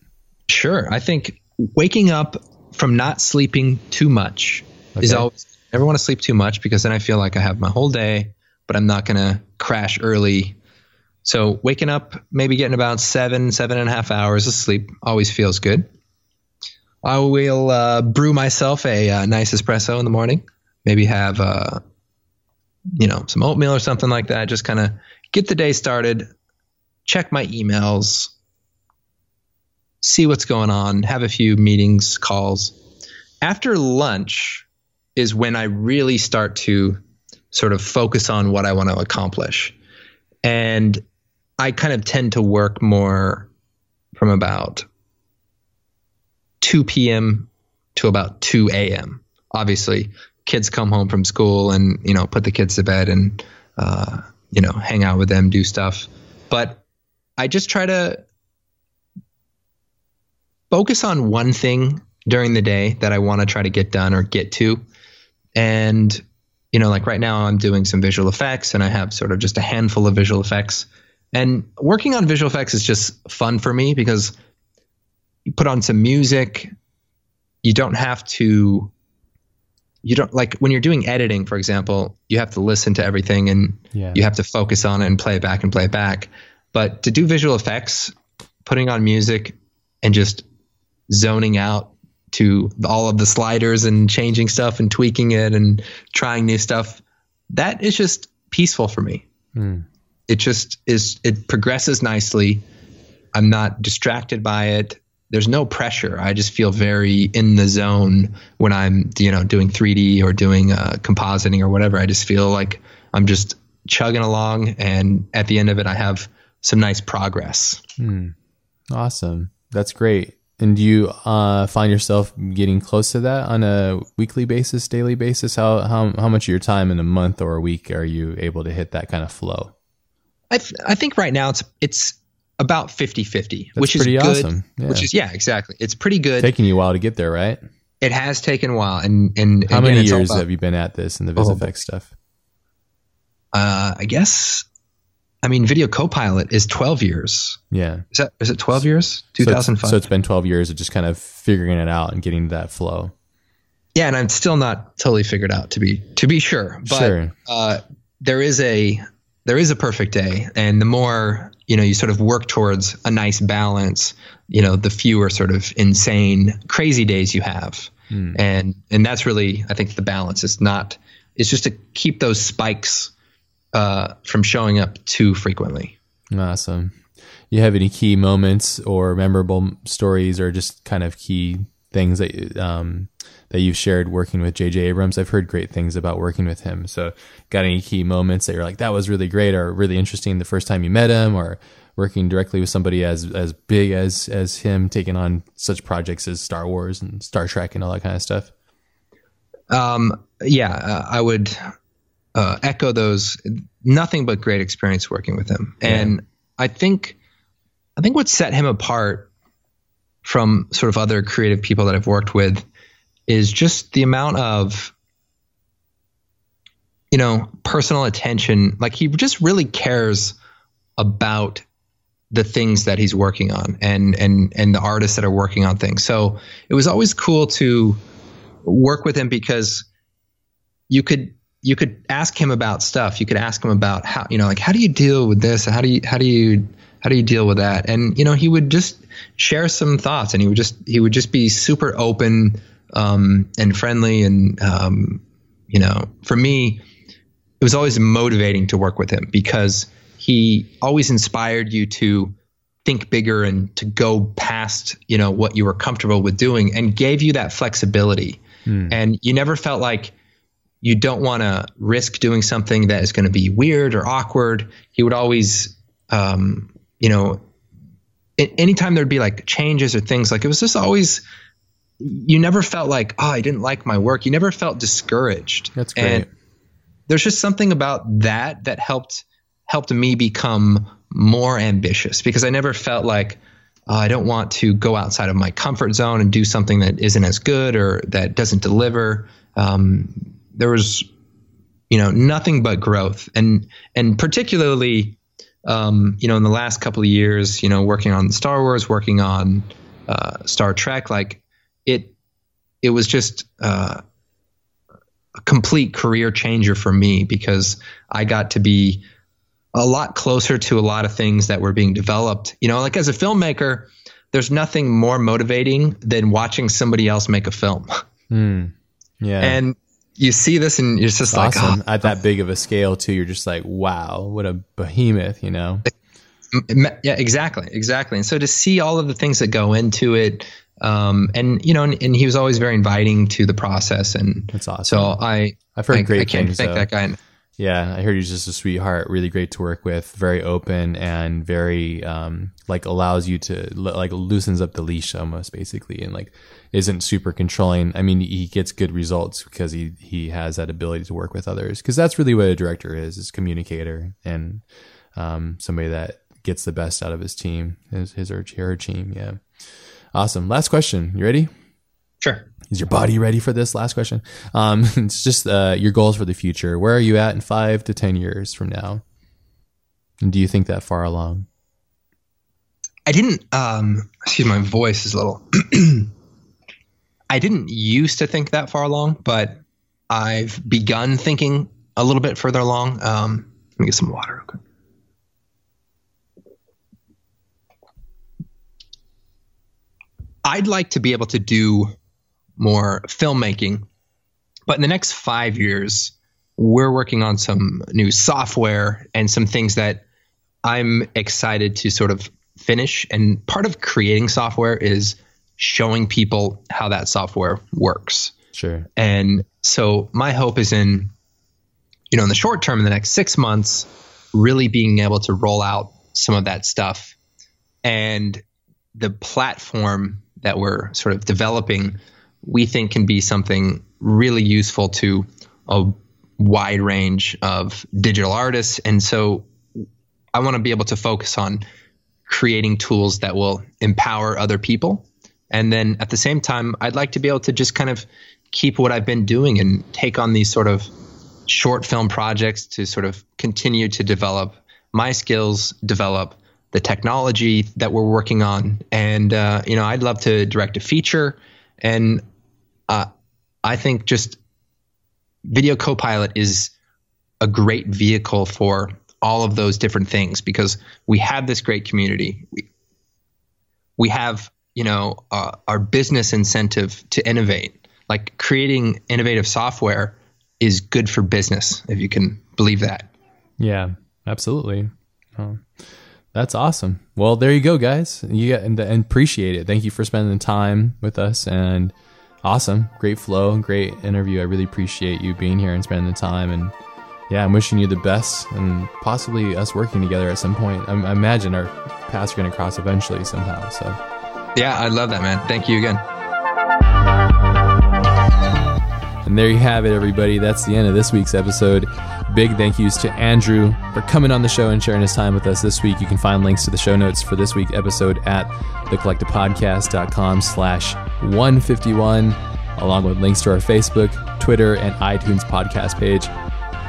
Sure. I think waking up from not sleeping too much okay. is always, I never want to sleep too much because then I feel like I have my whole day, but I'm not going to crash early so waking up, maybe getting about seven, seven and a half hours of sleep always feels good. I will uh, brew myself a, uh, nice espresso in the morning. Maybe have, uh, you know, some oatmeal or something like that. Just kind of get the day started. Check my emails. See what's going on. Have a few meetings, calls. After lunch is when I really start to sort of focus on what I want to accomplish. And I kind of tend to work more from about 2 p.m. to about 2 a.m. Obviously, kids come home from school and you know put the kids to bed and uh, you know hang out with them, do stuff. But I just try to focus on one thing during the day that I want to try to get done or get to, and you know, like right now I'm doing some visual effects and I have sort of just a handful of visual effects and working on visual effects is just fun for me because you put on some music. You don't have to, you don't like when you're doing editing, for example, you have to listen to everything and yeah. you have to focus on it and play it back and play it back. But to do visual effects, putting on music and just zoning out to all of the sliders and changing stuff and tweaking it and trying new stuff, that is just peaceful for me. Mm it just is it progresses nicely. I'm not distracted by it. There's no pressure. I just feel very in the zone when i'm you know doing 3d or doing uh, compositing or whatever. I just feel like i'm just chugging along and at the end of it i have some nice progress. Hmm. awesome. That's great and do you uh, find yourself getting close to that on a weekly basis daily basis how, how, how much of your time in a month or a week are you able to hit that kind of flow I, th- I think right now it's it's about 50-50, which is good. Awesome. Yeah. Which is yeah, exactly. It's pretty good. Taking you a while to get there, right? It has taken a while, and and how again, many years about, have you been at this and the VisFX oh, stuff? Uh, I guess. I mean, Video Copilot is twelve years. Yeah. Is that is it twelve years? Two thousand five. So, so it's been twelve years of just kind of figuring it out and getting that flow. Yeah, and I'm still not totally figured out to be to be sure, but sure. Uh, there is a there is a perfect day and the more you know you sort of work towards a nice balance you know the fewer sort of insane crazy days you have mm. and and that's really i think the balance is not it's just to keep those spikes uh, from showing up too frequently awesome you have any key moments or memorable stories or just kind of key things that um, that you've shared working with JJ Abrams. I've heard great things about working with him. So, got any key moments that you're like that was really great or really interesting the first time you met him, or working directly with somebody as as big as as him, taking on such projects as Star Wars and Star Trek and all that kind of stuff. Um, yeah, uh, I would uh, echo those. Nothing but great experience working with him, yeah. and I think I think what set him apart from sort of other creative people that I've worked with is just the amount of you know personal attention like he just really cares about the things that he's working on and and and the artists that are working on things. So it was always cool to work with him because you could you could ask him about stuff. You could ask him about how you know like how do you deal with this? How do you how do you how do you deal with that? And you know he would just share some thoughts and he would just he would just be super open um, and friendly and um, you know for me it was always motivating to work with him because he always inspired you to think bigger and to go past you know what you were comfortable with doing and gave you that flexibility mm. and you never felt like you don't want to risk doing something that is going to be weird or awkward. He would always um, you know anytime there'd be like changes or things like it was just always you never felt like oh i didn't like my work. You never felt discouraged. That's great. and there's just something about that that helped helped me become more ambitious because I never felt like oh, I don't want to go outside of my comfort zone and do something that isn't as good or that doesn't deliver. Um, there was, you know, nothing but growth, and and particularly, um, you know, in the last couple of years, you know, working on Star Wars, working on uh, Star Trek, like it, it was just. Uh, a complete career changer for me because I got to be a lot closer to a lot of things that were being developed. You know, like as a filmmaker, there's nothing more motivating than watching somebody else make a film. Mm, yeah. And you see this and you're just like, oh. at that big of a scale too. You're just like, wow, what a behemoth, you know? Yeah, exactly. Exactly. And so to see all of the things that go into it, um, and you know, and, and, he was always very inviting to the process. And that's awesome. So I, I've heard I, great I can't things, thank that guy. Yeah, I heard he's just a sweetheart, really great to work with, very open and very um, like allows you to like loosens up the leash almost basically, and like isn't super controlling. I mean, he gets good results because he he has that ability to work with others because that's really what a director is: is communicator and um, somebody that gets the best out of his team, his his or her team. Yeah, awesome. Last question. You ready? Sure. Is your body ready for this? Last question. Um, it's just uh, your goals for the future. Where are you at in five to 10 years from now? And do you think that far along? I didn't, um, excuse my voice is a little. I didn't used to think that far along, but I've begun thinking a little bit further along. Um, let me get some water. Okay. I'd like to be able to do more filmmaking. But in the next five years, we're working on some new software and some things that I'm excited to sort of finish. And part of creating software is showing people how that software works. Sure. And so my hope is in, you know, in the short term, in the next six months, really being able to roll out some of that stuff. And the platform that we're sort of developing we think can be something really useful to a wide range of digital artists. And so I want to be able to focus on creating tools that will empower other people. And then at the same time, I'd like to be able to just kind of keep what I've been doing and take on these sort of short film projects to sort of continue to develop my skills, develop the technology that we're working on. And, uh, you know, I'd love to direct a feature. And uh, I think just Video Copilot is a great vehicle for all of those different things because we have this great community. We, we have, you know, uh, our business incentive to innovate. Like creating innovative software is good for business, if you can believe that. Yeah, absolutely. Oh, that's awesome. Well, there you go, guys. You get, and, and appreciate it. Thank you for spending the time with us and awesome. Great flow, great interview. I really appreciate you being here and spending the time. And yeah, I'm wishing you the best and possibly us working together at some point. I, I imagine our paths are going to cross eventually somehow. So yeah, I love that, man. Thank you again. And there you have it, everybody. That's the end of this week's episode. Big thank yous to Andrew for coming on the show and sharing his time with us this week. You can find links to the show notes for this week's episode at thecollectivepodcast.com slash 151, along with links to our Facebook, Twitter, and iTunes podcast page.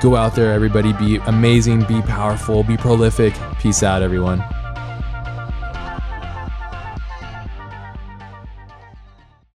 Go out there, everybody. Be amazing, be powerful, be prolific. Peace out, everyone.